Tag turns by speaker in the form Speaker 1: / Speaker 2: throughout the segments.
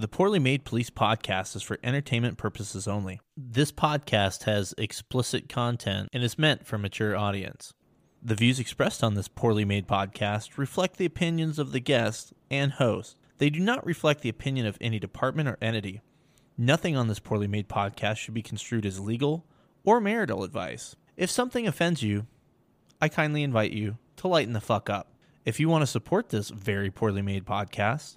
Speaker 1: The Poorly Made Police podcast is for entertainment purposes only. This podcast has explicit content and is meant for mature audience. The views expressed on this poorly made podcast reflect the opinions of the guest and host. They do not reflect the opinion of any department or entity. Nothing on this poorly made podcast should be construed as legal or marital advice. If something offends you, I kindly invite you to lighten the fuck up. If you want to support this very poorly made podcast,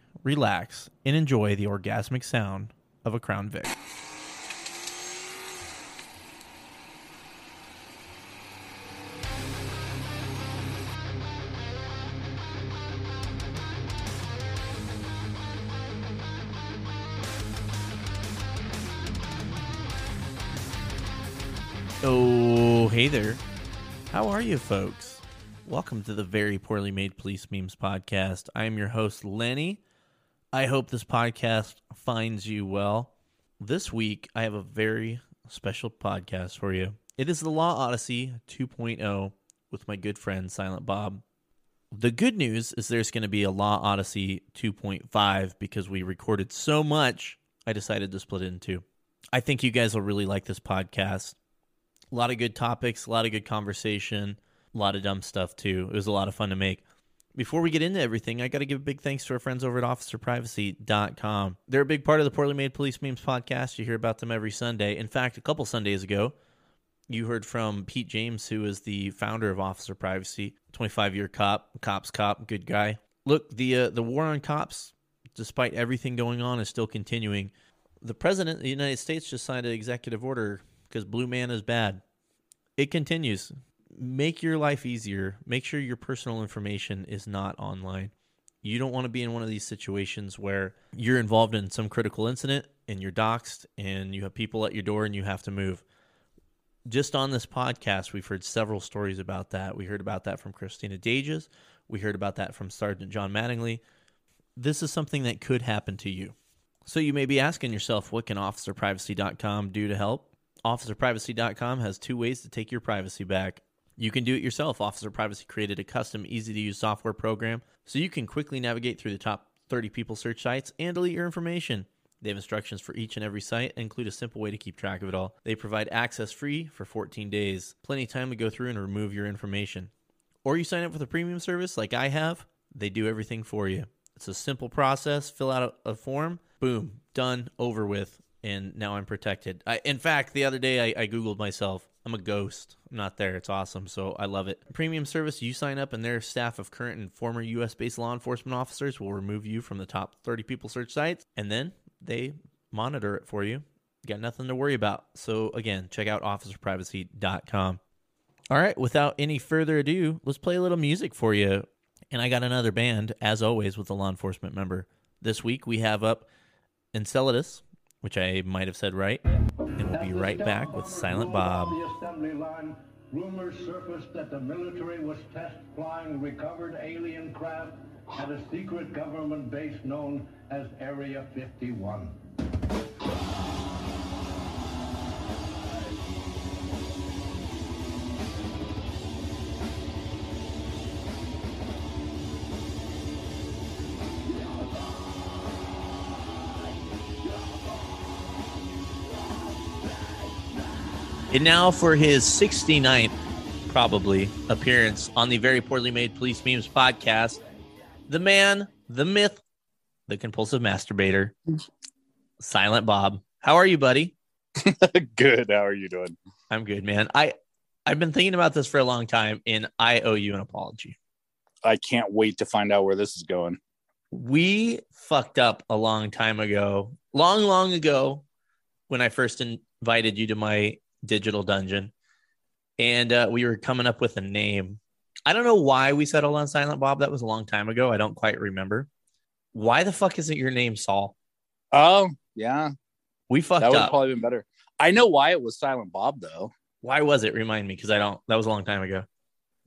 Speaker 1: relax, and enjoy the orgasmic sound of a Crown Vic. Oh, hey there. How are you, folks? Welcome to the Very Poorly Made Police Memes podcast. I am your host, Lenny. I hope this podcast finds you well. This week, I have a very special podcast for you. It is the Law Odyssey 2.0 with my good friend Silent Bob. The good news is there's going to be a Law Odyssey 2.5 because we recorded so much, I decided to split it in two. I think you guys will really like this podcast. A lot of good topics, a lot of good conversation, a lot of dumb stuff too. It was a lot of fun to make. Before we get into everything, I got to give a big thanks to our friends over at officerprivacy.com. They're a big part of the Poorly Made Police Memes podcast. You hear about them every Sunday. In fact, a couple Sundays ago, you heard from Pete James, who is the founder of Officer Privacy, 25 year cop, cops cop, good guy. Look, the uh, the war on cops, despite everything going on, is still continuing. The president of the United States just signed an executive order because Blue Man is bad. It continues make your life easier. Make sure your personal information is not online. You don't want to be in one of these situations where you're involved in some critical incident and you're doxxed and you have people at your door and you have to move. Just on this podcast, we've heard several stories about that. We heard about that from Christina Dages. We heard about that from Sergeant John Mattingly. This is something that could happen to you. So you may be asking yourself, what can officerprivacy.com do to help? Officerprivacy.com has two ways to take your privacy back. You can do it yourself. Officer Privacy created a custom, easy to use software program so you can quickly navigate through the top 30 people search sites and delete your information. They have instructions for each and every site and include a simple way to keep track of it all. They provide access free for 14 days, plenty of time to go through and remove your information. Or you sign up for the premium service like I have, they do everything for you. It's a simple process. Fill out a, a form, boom, done, over with, and now I'm protected. I, in fact, the other day I, I Googled myself I'm a ghost. I'm not there. It's awesome. So I love it. Premium service, you sign up and their staff of current and former US based law enforcement officers will remove you from the top 30 people search sites and then they monitor it for you. You got nothing to worry about. So again, check out officerprivacy.com. All right, without any further ado, let's play a little music for you. And I got another band, as always, with a law enforcement member. This week we have up Enceladus, which I might have said right we'll be right back with Silent Bob.
Speaker 2: Rumors surfaced that the military was test flying recovered alien craft at a secret government base known as Area 51.
Speaker 1: And now for his 69th, probably, appearance on the Very Poorly Made Police Memes podcast, the man, the myth, the compulsive masturbator, Silent Bob. How are you, buddy?
Speaker 3: good. How are you doing?
Speaker 1: I'm good, man. I I've been thinking about this for a long time, and I owe you an apology.
Speaker 3: I can't wait to find out where this is going.
Speaker 1: We fucked up a long time ago, long, long ago, when I first invited you to my digital dungeon, and uh, we were coming up with a name. I don't know why we settled on Silent Bob. That was a long time ago. I don't quite remember. Why the fuck isn't your name Saul?
Speaker 3: Oh yeah,
Speaker 1: We fucked up.
Speaker 3: That would
Speaker 1: up.
Speaker 3: probably been better. I know why it was Silent Bob though.
Speaker 1: Why was it? Remind me, because I don't. That was a long time ago.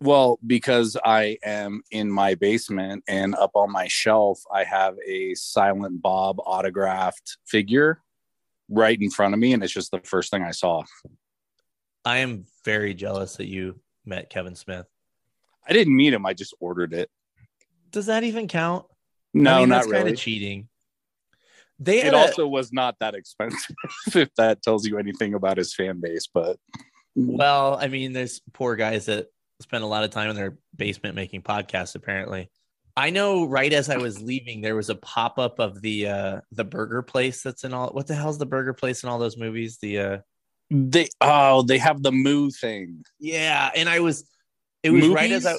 Speaker 3: Well, because I am in my basement and up on my shelf, I have a Silent Bob autographed figure right in front of me, and it's just the first thing I saw.
Speaker 1: I am very jealous that you met Kevin Smith.
Speaker 3: I didn't meet him; I just ordered it.
Speaker 1: Does that even count?
Speaker 3: No,
Speaker 1: I mean,
Speaker 3: not really.
Speaker 1: of cheating. They
Speaker 3: It
Speaker 1: a-
Speaker 3: also was not that expensive, if that tells you anything about his fan base. But
Speaker 1: well, I mean, there's poor guys that spend a lot of time in their basement making podcasts. Apparently, I know. Right as I was leaving, there was a pop up of the uh the burger place that's in all. What the hell's the burger place in all those movies? The uh
Speaker 3: they oh, they have the moo thing.
Speaker 1: yeah, and I was. It was right as I.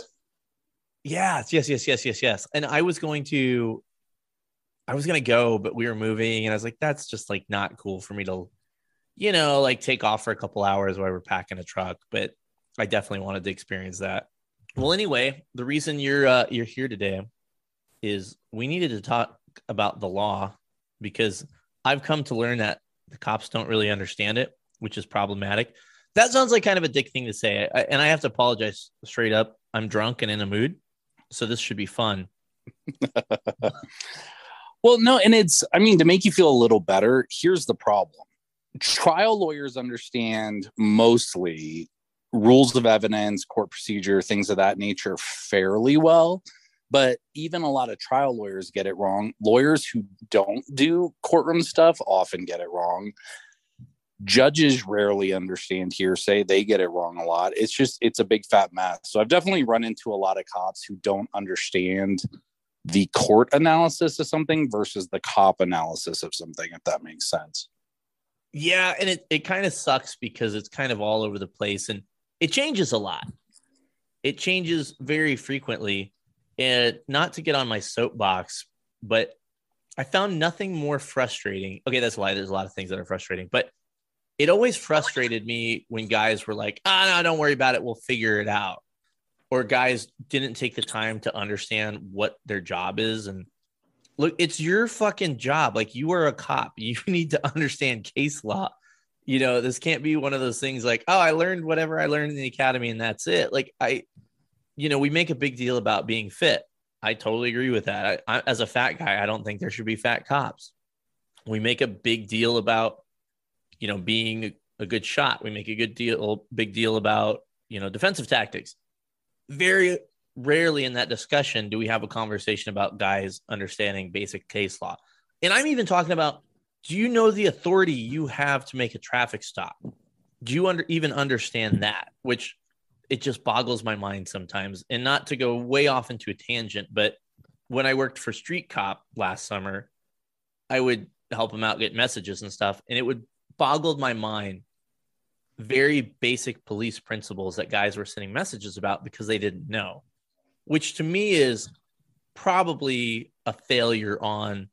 Speaker 1: Yes, yes, yes, yes, yes, yes. And I was going to, I was gonna go, but we were moving, and I was like, that's just like not cool for me to, you know, like take off for a couple hours while we're packing a truck. But I definitely wanted to experience that. Well, anyway, the reason you're uh, you're here today is we needed to talk about the law because I've come to learn that the cops don't really understand it, which is problematic. That sounds like kind of a dick thing to say, I, and I have to apologize straight up. I'm drunk and in a mood, so this should be fun.
Speaker 3: Well, no, and it's, I mean, to make you feel a little better, here's the problem trial lawyers understand mostly rules of evidence, court procedure, things of that nature fairly well. But even a lot of trial lawyers get it wrong. Lawyers who don't do courtroom stuff often get it wrong. Judges rarely understand hearsay. They get it wrong a lot. It's just, it's a big fat mess. So I've definitely run into a lot of cops who don't understand the court analysis of something versus the cop analysis of something, if that makes sense.
Speaker 1: Yeah, and it, it kind of sucks because it's kind of all over the place and it changes a lot. It changes very frequently. And not to get on my soapbox, but I found nothing more frustrating. Okay, that's why. There's a lot of things that are frustrating, but it always frustrated me when guys were like, ah, no, don't worry about it. We'll figure it out. Or guys didn't take the time to understand what their job is. And look it's your fucking job. Like you are a cop. You need to understand case law. You know this can't be one of those things like oh i learned whatever i learned in the academy and that's it. Like i you know we make a big deal about being fit. I totally agree with that. I, I, as a fat guy i don't think there should be fat cops. We make a big deal about you know being a, good shot we make a good deal big deal about you know defensive tactics very rarely in that discussion do we have a conversation about guys understanding basic case law. And I'm even talking about do you know the authority you have to make a traffic stop? Do you under, even understand that? Which it just boggles my mind sometimes. And not to go way off into a tangent, but when I worked for Street Cop last summer, I would help them out get messages and stuff. And it would boggle my mind very basic police principles that guys were sending messages about because they didn't know which to me is probably a failure on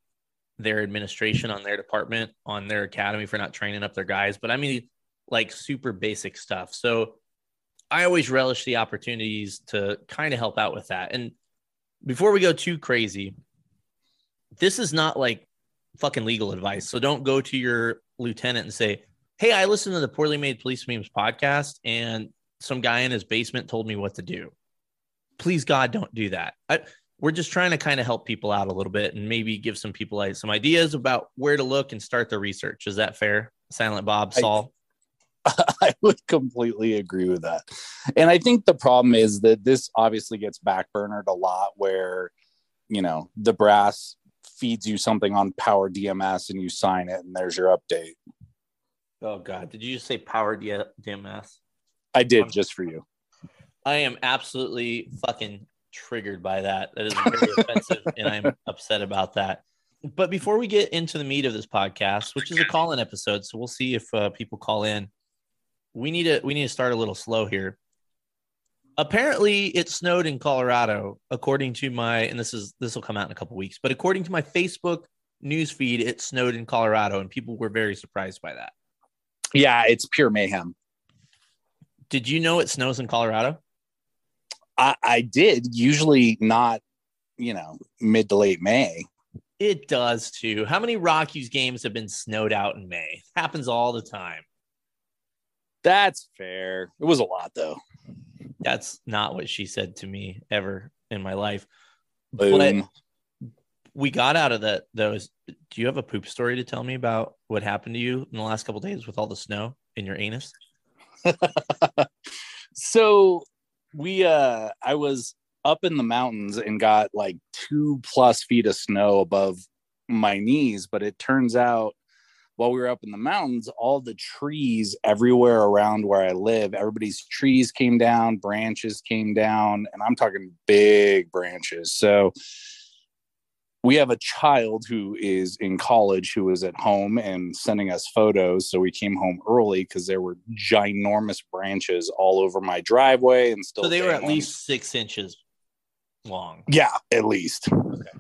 Speaker 1: their administration, on their department, on their academy for not training up their guys. But I mean, like super basic stuff. So I always relish the opportunities to kind of help out with that. And before we go too crazy, this is not like fucking legal advice. So don't go to your lieutenant and say, Hey, I listened to the Poorly Made Police Memes podcast, and some guy in his basement told me what to do please God, don't do that. I, we're just trying to kind of help people out a little bit and maybe give some people like, some ideas about where to look and start their research. Is that fair? Silent Bob,
Speaker 3: I-
Speaker 1: Saul.
Speaker 3: I would completely agree with that. And I think the problem is that this obviously gets backburnered a lot where, you know, the brass feeds you something on Power DMS and you sign it and there's your update.
Speaker 1: oh God, did you just say Power D- DMS?
Speaker 3: I did just for you.
Speaker 1: I am absolutely fucking triggered by that. That is very offensive, and I'm upset about that. But before we get into the meat of this podcast, which is a call-in episode, so we'll see if uh, people call in. We need to we need to start a little slow here. Apparently, it snowed in Colorado, according to my and this is this will come out in a couple weeks, but according to my Facebook news feed, it snowed in Colorado, and people were very surprised by that.
Speaker 3: Yeah, it's pure mayhem.
Speaker 1: Did you know it snows in Colorado?
Speaker 3: I, I did, usually not, you know, mid to late May.
Speaker 1: It does too. How many Rockies games have been snowed out in May? Happens all the time.
Speaker 3: That's fair. It was a lot though.
Speaker 1: That's not what she said to me ever in my life.
Speaker 3: Boom.
Speaker 1: But we got out of that those. Do you have a poop story to tell me about what happened to you in the last couple days with all the snow in your anus?
Speaker 3: so we uh I was up in the mountains and got like two plus feet of snow above my knees, but it turns out while we were up in the mountains, all the trees everywhere around where I live, everybody's trees came down, branches came down, and I'm talking big branches. So we have a child who is in college who is at home and sending us photos. So we came home early because there were ginormous branches all over my driveway and still.
Speaker 1: So they were at least six inches long.
Speaker 3: Yeah, at least.
Speaker 1: Okay.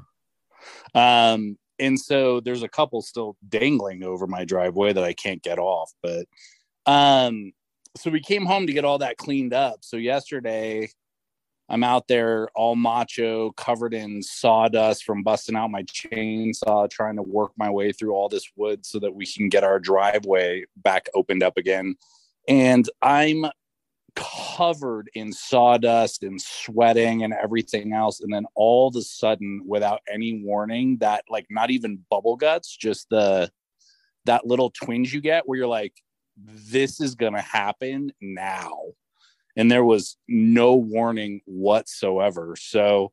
Speaker 3: Um, and so there's a couple still dangling over my driveway that I can't get off. But um, so we came home to get all that cleaned up. So yesterday I'm out there all macho, covered in sawdust from busting out my chainsaw, trying to work my way through all this wood so that we can get our driveway back opened up again. And I'm covered in sawdust and sweating and everything else. And then all of a sudden, without any warning, that like not even bubble guts, just the that little twinge you get where you're like, this is gonna happen now. And there was no warning whatsoever. So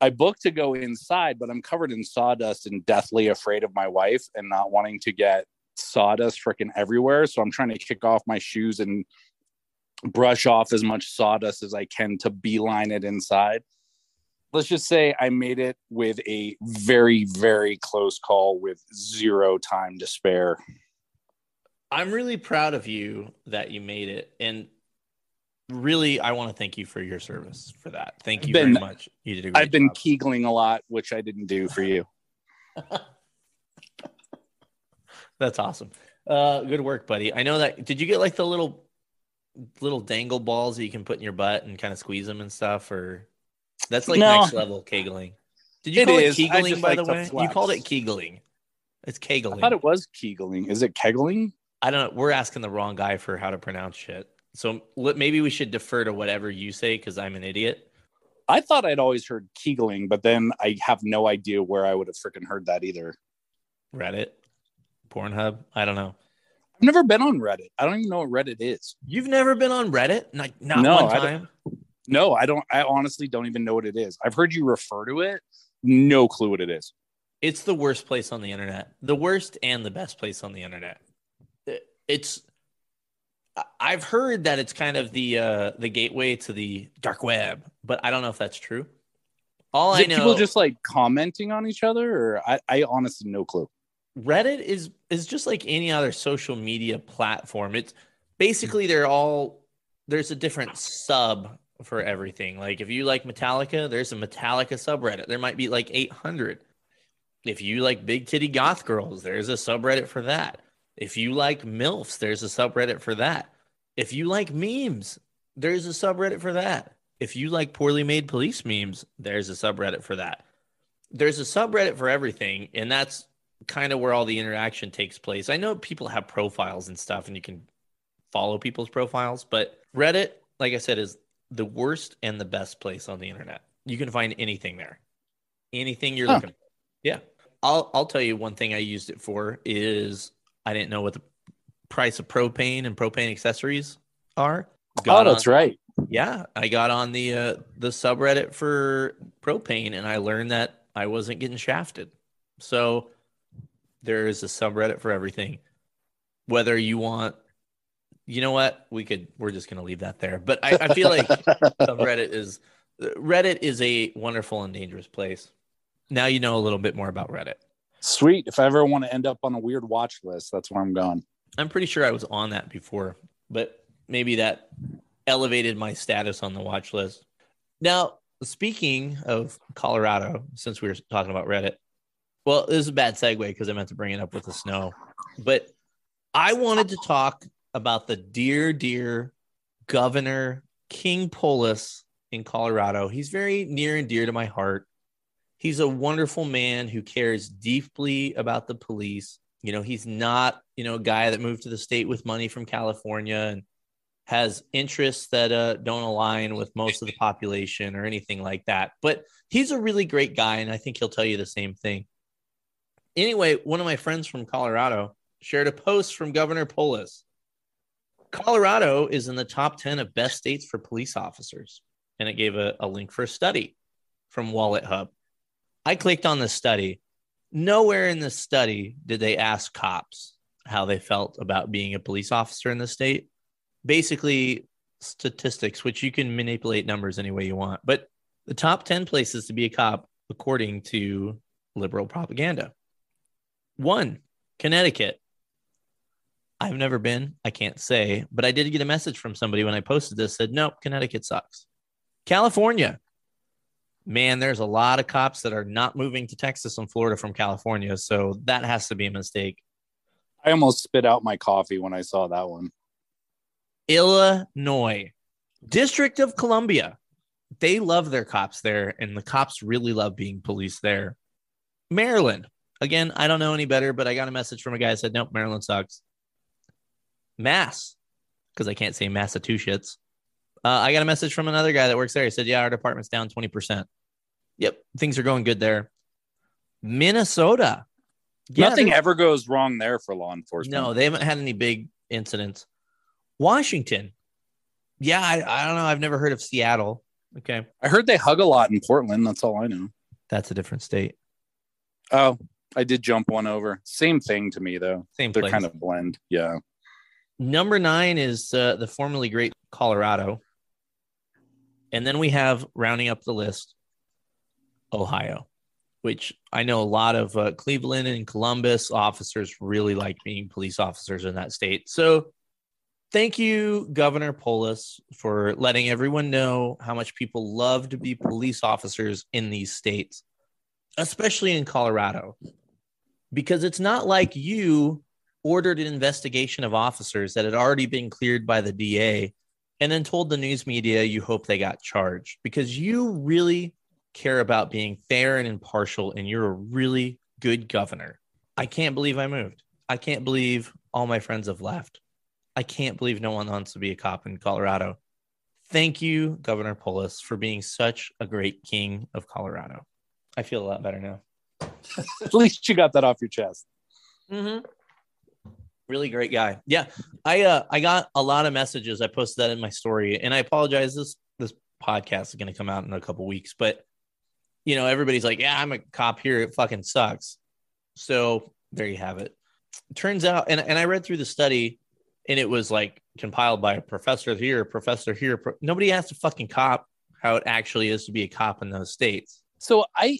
Speaker 3: I booked to go inside, but I'm covered in sawdust and deathly afraid of my wife and not wanting to get sawdust freaking everywhere. So I'm trying to kick off my shoes and brush off as much sawdust as I can to beeline it inside. Let's just say I made it with a very, very close call with zero time to spare.
Speaker 1: I'm really proud of you that you made it. And really, I want to thank you for your service for that. Thank you
Speaker 3: Been-
Speaker 1: very much. You did a great
Speaker 3: I've been
Speaker 1: job.
Speaker 3: keegling a lot, which I didn't do for you.
Speaker 1: That's awesome. Uh, good work, buddy. I know that. Did you get like the little little dangle balls that you can put in your butt and kind of squeeze them and stuff? Or that's like
Speaker 3: No.
Speaker 1: next level kegling. Did you
Speaker 3: It
Speaker 1: call
Speaker 3: is.
Speaker 1: it
Speaker 3: I
Speaker 1: kegling by
Speaker 3: like
Speaker 1: the
Speaker 3: to
Speaker 1: way? You called it kegling. It's
Speaker 3: I
Speaker 1: kegling.
Speaker 3: thought it was keegling. Is it kegling?
Speaker 1: I don't know. We're asking the wrong guy for how to pronounce shit. So maybe we should defer to whatever you say because I'm an idiot.
Speaker 3: I thought I'd always heard keegling, but then I have no idea where I would have freaking heard that either.
Speaker 1: Reddit, Pornhub. I don't know.
Speaker 3: I've never been on Reddit. I don't even know what Reddit is.
Speaker 1: You've never been on Reddit? Like not
Speaker 3: No,
Speaker 1: one
Speaker 3: I don't-
Speaker 1: time.
Speaker 3: No, I don't. I honestly don't even know what it is. I've heard you refer to it. No clue what it is.
Speaker 1: It's the worst place on the internet. The worst and the best place on the internet. It's I- I've heard that it's kind of the uh the gateway to the dark web, but I don't know if that's true. All
Speaker 3: Is
Speaker 1: I know
Speaker 3: people just like commenting on each other, or I, I honestly no clue.
Speaker 1: Reddit is is just like any other social media platform. It's basically they're all there's a different sub for everything. Like if you like Metallica, there's a Metallica subreddit. There might be like 800. If you like big titty goth girls, there's a subreddit for that. If you like MILFs, there's a subreddit for that. If you like memes, there's a subreddit for that. If you like poorly made police memes, there's a subreddit for that. There's a subreddit for everything, and that's kind of where all the interaction takes place. I know people have profiles and stuff, and you can follow people's profiles, but Reddit, like I said, is the worst and the best place on the internet. You can find anything there, anything you're
Speaker 3: Huh.
Speaker 1: looking for. Yeah, I'll I'll tell you one thing I used it for is I didn't know what the price of propane and propane accessories are.
Speaker 3: Oh, that's
Speaker 1: on-
Speaker 3: right.
Speaker 1: yeah, I got on the uh, the subreddit for propane, and I learned that I wasn't getting shafted. So there is a subreddit for everything. Whether you want, you know what, we could. We're just gonna leave that there. But I, I feel like subreddit is Reddit is a wonderful and dangerous place. Now you know a little bit more about Reddit.
Speaker 3: Sweet. If I ever want to end up on a weird watch list, that's where I'm going.
Speaker 1: I'm pretty sure I was on that before, but maybe that elevated my status on the watch list. Now, speaking of Colorado, since we were talking about Reddit, well, this is a bad segue because I meant to bring it up with the snow, but I wanted to talk about the dear, dear Governor King Polis in Colorado. He's very near and dear to my heart. He's a wonderful man who cares deeply about the police. You know, he's not, you know, a guy that moved to the state with money from California and has interests that uh, don't align with most of the population or anything like that. But he's a really great guy, and I think he'll tell you the same thing. Anyway, one of my friends from Colorado shared a post from Governor Polis. Colorado is in the top 10 of best states for police officers, and it gave a, a link for a study from Wallet Hub. I clicked on the study. Nowhere in the study did they ask cops how they felt about being a police officer in the state basically statistics, which you can manipulate numbers any way you want. But the top 10 places to be a cop, according to liberal propaganda. One, Connecticut. I've never been, I can't say, but I did get a message from somebody when I posted this said, nope, Connecticut sucks. California. Man, there's a lot of cops that are not moving to Texas and Florida from California. So that has to be a mistake.
Speaker 3: I almost spit out my coffee when I saw that one.
Speaker 1: Illinois, District of Columbia. They love their cops there, and the cops really love being police there. Maryland. Again, I don't know any better, but I got a message from a guy that said, nope, Maryland sucks. Mass, because I can't say Massachusetts. Uh, I got a message from another guy that works there. He said, yeah, our department's down 20%. Yep, things are going good there. Minnesota.
Speaker 3: Yeah, Nothing ever goes wrong there for law enforcement.
Speaker 1: No, they haven't had any big incidents. Washington. Yeah, I, I don't know. I've never heard of Seattle. Okay.
Speaker 3: I heard they hug a lot in Portland. That's all I know.
Speaker 1: That's a different state.
Speaker 3: Oh, I did jump one over. Same thing to me, though.
Speaker 1: Same
Speaker 3: They're
Speaker 1: place.
Speaker 3: kind of blend. Yeah.
Speaker 1: Number nine is uh, the formerly great Colorado. And then we have rounding up the list, Ohio, which I know a lot of uh, Cleveland and Columbus officers really like being police officers in that state. So thank you, Governor Polis, for letting everyone know how much people love to be police officers in these states, especially in Colorado, because it's not like you ordered an investigation of officers that had already been cleared by the DA and then told the news media you hope they got charged because you really care about being fair and impartial and you're a really good governor. I can't believe I moved. I can't believe all my friends have left. I can't believe no one wants to be a cop in Colorado. Thank you, Governor Polis, for being such a great king of Colorado. I feel a lot better now.
Speaker 3: At least you got that off your chest.
Speaker 1: Mm-hmm. Really great guy. Yeah, I uh, I got a lot of messages. I posted that in my story, and I apologize. This this podcast is going to come out in a couple weeks, but you know everybody's like, "Yeah, I'm a cop here. It fucking sucks." So there you have it. Turns out, and and I read through the study and it was like compiled by a professor here, a professor here. Pro- Nobody asked a fucking cop how it actually is to be a cop in those states.
Speaker 3: So I,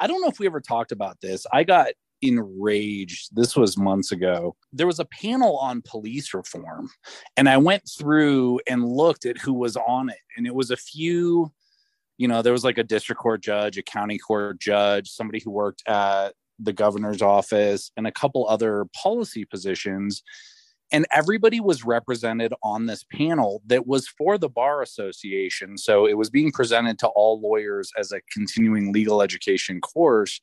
Speaker 3: I don't know if we ever talked about this. I got enraged. This was months ago. There was a panel on police reform, and I went through and looked at who was on it, and it was a few. You know, there was like a district court judge, a county court judge, somebody who worked at the governor's office, and a couple other policy positions and everybody was represented on this panel that was for the bar association. So it was being presented to all lawyers as a continuing legal education course.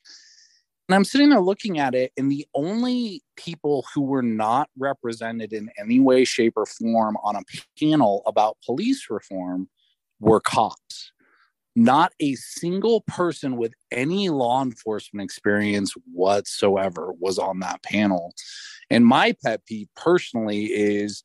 Speaker 3: And i'm sitting there looking at it and the only people who were not represented in any way shape or form on a panel about police reform were cops. Not a single person with any law enforcement experience whatsoever was on that panel. And my pet peeve personally is,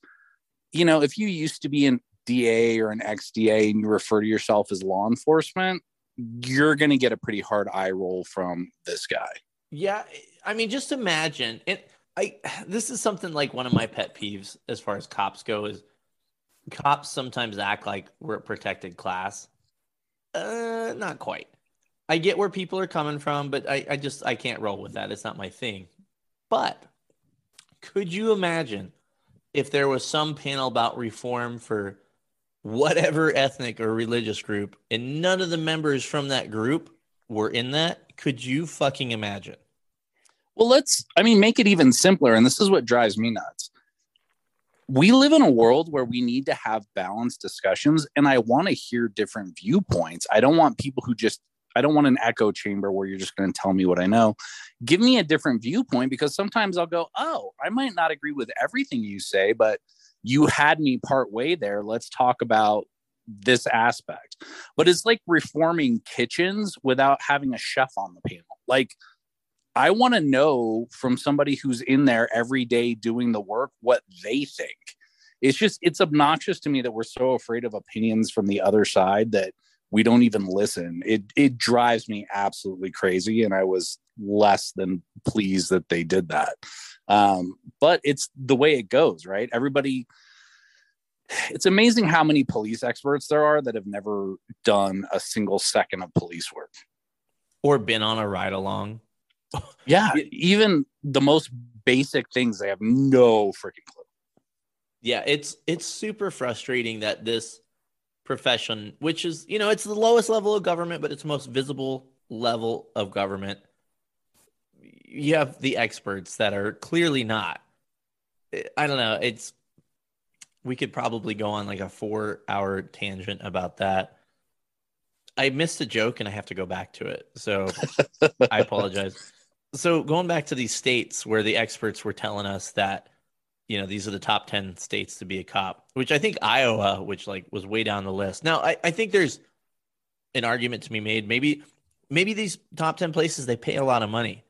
Speaker 3: you know, if you used to be an DA or an XDA and you refer to yourself as law enforcement, you're going to get a pretty hard eye roll from this guy.
Speaker 1: Yeah, I mean, just imagine it. I this is something like one of my pet peeves as far as cops go is cops sometimes act like we're a protected class uh, not quite. I get where people are coming from, but I, I just I can't roll with that. It's not my thing. But could you imagine if there was some panel about reform for whatever ethnic or religious group and none of the members from that group were in that? Could you fucking imagine?
Speaker 3: Well, let's, I mean, make it even simpler. And this is what drives me nuts we live in a world where we need to have balanced discussions and i want to hear different viewpoints i don't want people who just I don't want an echo chamber where you're just going to tell me what I know. Give me a different viewpoint because sometimes I'll go, oh, I might not agree with everything you say, but you had me part way there. Let's talk about this aspect. But it's like reforming kitchens without having a chef on the panel. Like, I want to know from somebody who's in there every day doing the work what they think. It's just, it's obnoxious to me that we're so afraid of opinions from the other side that we don't even listen. It it drives me absolutely crazy, and I was less than pleased that they did that. Um, but it's the way it goes, right? Everybody. It's amazing how many police experts there are that have never done a single second of police work
Speaker 1: or been on a ride along.
Speaker 3: yeah, even the most basic things they have no freaking clue.
Speaker 1: Yeah, it's it's super frustrating that this profession, which is, you know, it's the lowest level of government, but it's the most visible level of government. You have the experts that are clearly not. I don't know. It's, we could probably go on like a four hour tangent about that. I missed a joke and I have to go back to it. So I apologize. So going back to these states where the experts were telling us that you know, these are the top 10 states to be a cop, which I think Iowa, which like was way down the list. Now, I, I think there's an argument to be made. Maybe, maybe these top 10 places, they pay a lot of money.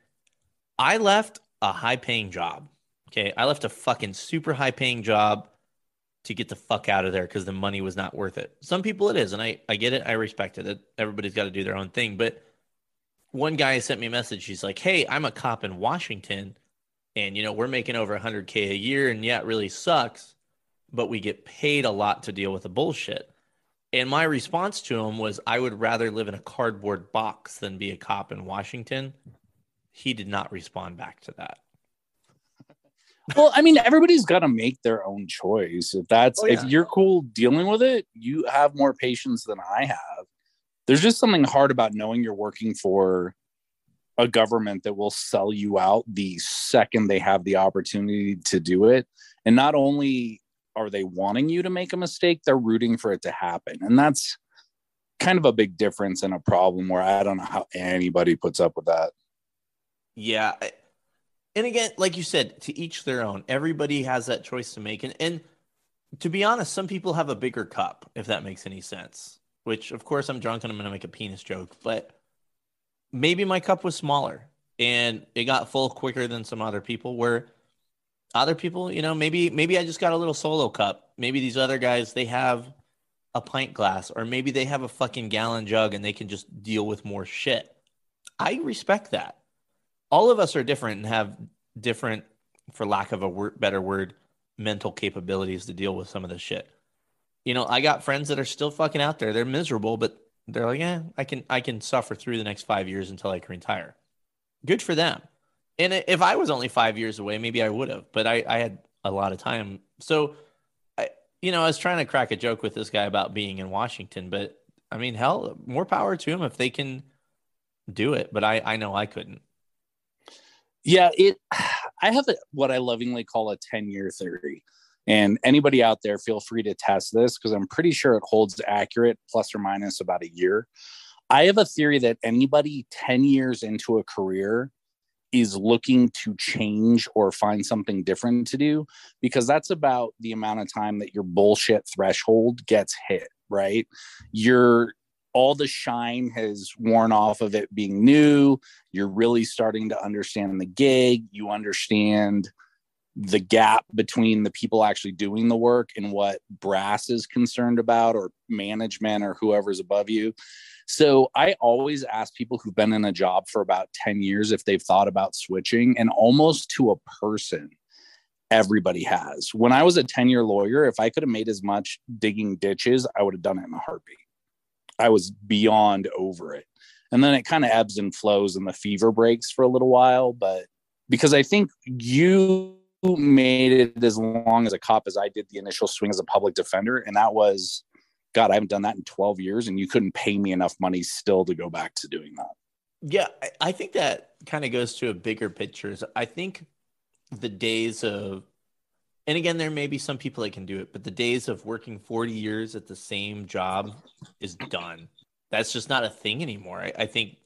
Speaker 1: I left a high paying job. Okay. I left a fucking super high paying job to get the fuck out of there because the money was not worth it. Some people it is. And I, I get it. I respect it. Everybody's got to do their own thing. But one guy sent me a message. He's like, Hey, I'm a cop in Washington and you know we're making over 100k a year and yeah it really sucks but we get paid a lot to deal with the bullshit. And my response to him was i would rather live in a cardboard box than be a cop in washington. He did not respond back to that.
Speaker 3: Well i mean everybody's got to make their own choice. If that's oh, yeah. if you're cool dealing with it you have more patience than i have. There's just something hard about knowing you're working for a government that will sell you out the second they have the opportunity to do it. And not only are they wanting you to make a mistake, they're rooting for it to happen. And that's kind of a big difference and a problem where I don't know how anybody puts up with that.
Speaker 1: Yeah. And again, like you said, to each their own. Everybody has that choice to make. And, and to be honest, some people have a bigger cup, if that makes any sense. Which, of course, I'm drunk and I'm going to make a penis joke, but maybe my cup was smaller and it got full quicker than some other people where other people, you know, maybe maybe I just got a little solo cup. Maybe these other guys they have a pint glass or maybe they have a fucking gallon jug and they can just deal with more shit. I respect that. All of us are different and have different for lack of a word, better word mental capabilities to deal with some of this shit. You know, I got friends that are still fucking out there. They're miserable, but they're like, yeah, I can I can suffer through the next five years until I can retire. Good for them. And if I was only five years away, maybe I would have. But I, I had a lot of time. So, I you know I was trying to crack a joke with this guy about being in Washington, but I mean, hell, more power to him if they can do it. But I I know I couldn't.
Speaker 3: Yeah, it. I have a, what I lovingly call a ten year theory. And anybody out there, feel free to test this because I'm pretty sure it holds accurate plus or minus about a year. I have a theory that anybody 10 years into a career is looking to change or find something different to do because that's about the amount of time that your bullshit threshold gets hit, right? You're all the shine has worn off of it being new. You're really starting to understand the gig. You understand the gap between the people actually doing the work and what brass is concerned about or management or whoever's above you. So I always ask people who've been in a job for about 10 years if they've thought about switching and almost to a person everybody has. When I was a 10 year lawyer, if I could have made as much digging ditches, I would have done it in a heartbeat. I was beyond over it. And then it kind of ebbs and flows and the fever breaks for a little while. But because I think you made it as long as a cop as I did the initial swing as a public defender. And that was, God, I haven't done that in 12 years. And you couldn't pay me enough money still to go back to doing that.
Speaker 1: Yeah. I think that kind of goes to a bigger picture. I think the days of, and again, there may be some people that can do it, but the days of working 40 years at the same job is done. that's just not a thing anymore. I, I think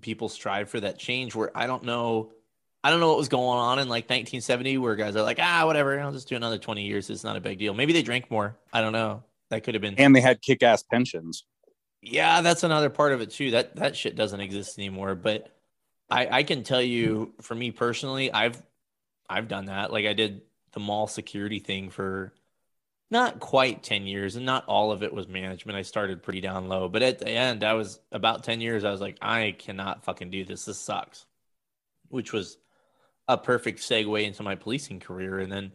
Speaker 1: people strive for that change where I don't know I don't know what was going on in like 1970 where guys are like, ah, whatever, I'll just do another 20 years. It's not a big deal. Maybe they drank more. I don't know. That could have been.
Speaker 3: And they had kick ass pensions.
Speaker 1: Yeah, that's another part of it too. That that shit doesn't exist anymore. But I, I can tell you, for me personally, I've I've done that. Like I did the mall security thing for not quite 10 years, and not all of it was management. I started pretty down low, but at the end, I was about 10 years. I was like, I cannot fucking do this. This sucks. Which was a perfect segue into my policing career. And then,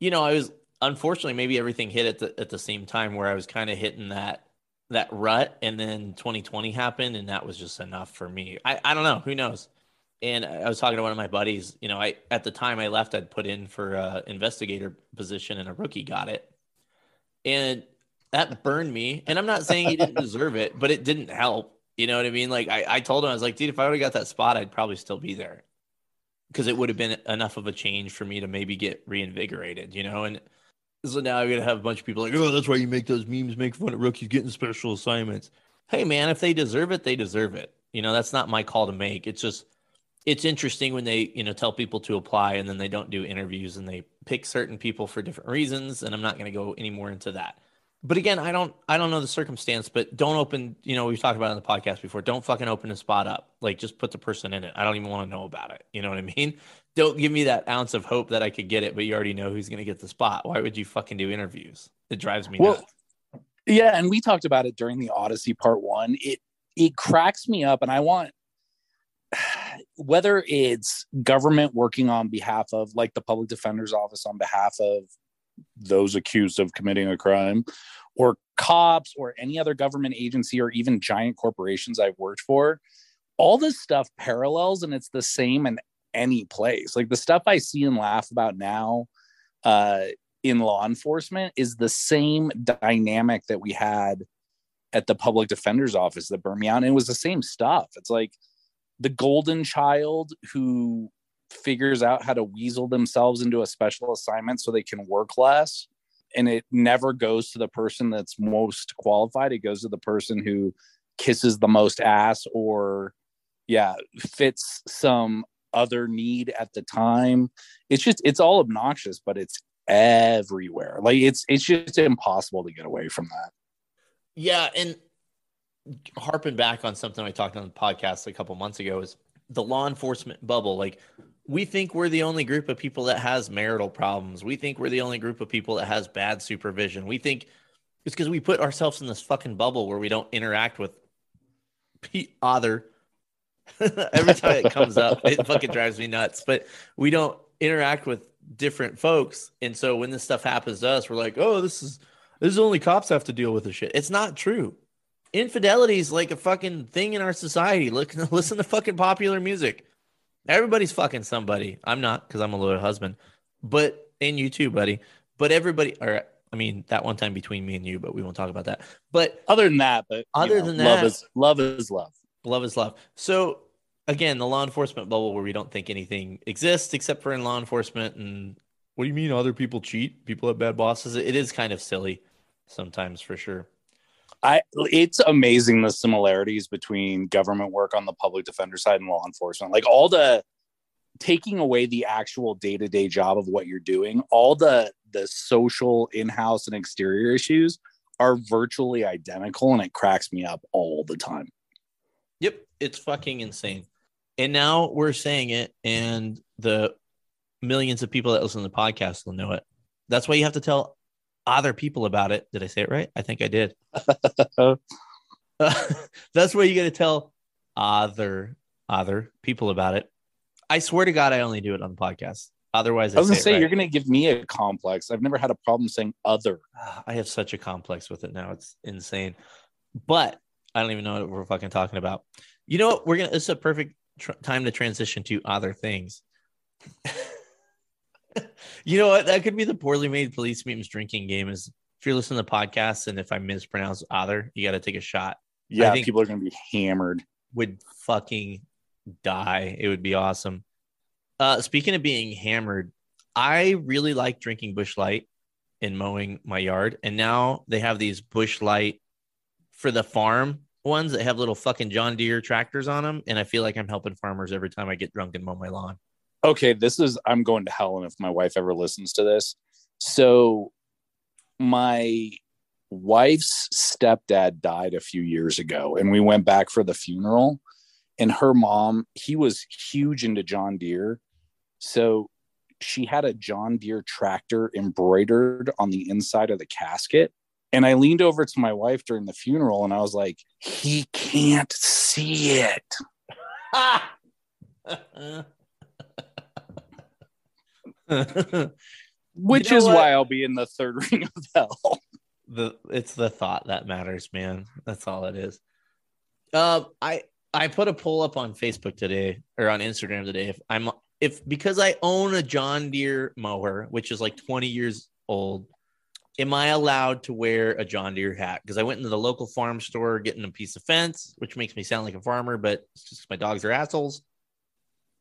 Speaker 1: you know, I was unfortunately maybe everything hit at the at the same time where I was kind of hitting that that rut and then 2020 happened and that was just enough for me. I, I don't know, who knows. And I was talking to one of my buddies, you know, I at the time I left I'd put in for a investigator position and a rookie got it. And that burned me. And I'm not saying he didn't deserve it, but it didn't help. You know what I mean? Like I, I told him, I was like, dude, if I would have got that spot, I'd probably still be there because it would have been enough of a change for me to maybe get reinvigorated, you know? And so now I'm going to have a bunch of people like, oh, that's why you make those memes, make fun of rookies getting special assignments. Hey, man, if they deserve it, they deserve it. You know, that's not my call to make. It's just, it's interesting when they, you know, tell people to apply and then they don't do interviews and they pick certain people for different reasons. And I'm not going to go any more into that but again, I don't I don't know the circumstance, but don't open, you know, we've talked about it on the podcast before. Don't fucking open a spot up. Like just put the person in it. I don't even want to know about it. You know what I mean? Don't give me that ounce of hope that I could get it, but you already know who's gonna get the spot. Why would you fucking do interviews? It drives me well, nuts.
Speaker 3: Yeah, and we talked about it during the Odyssey part one. It it cracks me up, and I want whether it's government working on behalf of like the public defender's office on behalf of those accused of committing a crime or cops or any other government agency or even giant corporations I've worked for, all this stuff parallels and it's the same in any place. Like the stuff I see and laugh about now uh, in law enforcement is the same dynamic that we had at the public defender's office that burned me out. And it was the same stuff. It's like the golden child who figures out how to weasel themselves into a special assignment so they can work less. And it never goes to the person that's most qualified. It goes to the person who kisses the most ass or yeah fits some other need at the time. It's just it's all obnoxious but it's everywhere. Like it's it's just impossible to get away from that.
Speaker 1: Yeah and harping back on something i talked on the podcast a couple months ago is the law enforcement bubble. Like we think we're the only group of people that has marital problems. We think we're the only group of people that has bad supervision. We think it's because we put ourselves in this fucking bubble where we don't interact with other. Every time it comes up, it fucking drives me nuts. But we don't interact with different folks, and so when this stuff happens to us, we're like, "Oh, this is this is only cops have to deal with this shit." It's not true. Infidelity is like a fucking thing in our society. Look, listen to fucking popular music Everybody's fucking somebody. I'm not because I'm a loyal husband, but and you too, buddy. But everybody, or I mean, that one time between me and you, but we won't talk about that. But
Speaker 3: other than that, but
Speaker 1: other know, than that,
Speaker 3: love is love is love.
Speaker 1: Love is love. So again, the law enforcement bubble where we don't think anything exists except for in law enforcement. And what do you mean other people cheat? People have bad bosses. It is kind of silly sometimes for sure.
Speaker 3: I it's amazing the similarities between government work on the public defender side and law enforcement. Like all the taking away the actual day-to-day job of what you're doing, all the the social in-house and exterior issues are virtually identical and it cracks me up all the time.
Speaker 1: Yep, it's fucking insane. And now we're saying it and the millions of people that listen to the podcast will know it. That's why you have to tell other people about it. Did I say it right? I think I did. that's where you got to tell other other people about it. I swear to God, I only do it on the podcast. Otherwise,
Speaker 3: I, I was gonna say, right. you're gonna give me a complex. I've never had a problem saying other.
Speaker 1: Ah, I have such a complex with it now; it's insane. But I don't even know what we're fucking talking about. You know what? We're gonna. It's a perfect tr- time to transition to other things. you know what? That could be the poorly made police memes drinking game. Is if you're listening to podcasts and if I mispronounce other, you got to take a shot.
Speaker 3: Yeah, I think people are going to be hammered.
Speaker 1: Would fucking die. It would be awesome. Uh, speaking of being hammered, I really like drinking Busch Light and mowing my yard, and now they have these Busch Light for the farm. ones that have little fucking John Deere tractors on them, and I feel like I'm helping farmers every time I get drunk and mow my lawn.
Speaker 3: Okay, this is I'm going to hell and if my wife ever listens to this. So my wife's stepdad died a few years ago and we went back for the funeral. And her mom he was huge into john deere. So she had a john deere tractor embroidered on the inside of the casket. And i leaned over to my wife during the funeral and i was like he can't see it which
Speaker 1: know
Speaker 3: is
Speaker 1: what?
Speaker 3: why i'll be in the third ring of hell
Speaker 1: the it's the thought that matters, man. That's all it is. Um, I I put a poll up on Facebook today or on Instagram today. If I'm if because I own a John Deere mower, which is like 20 years old, am I allowed to wear a John Deere hat? Because I went into the local farm store getting a piece of fence, which makes me sound like a farmer, but it's just my dogs are assholes.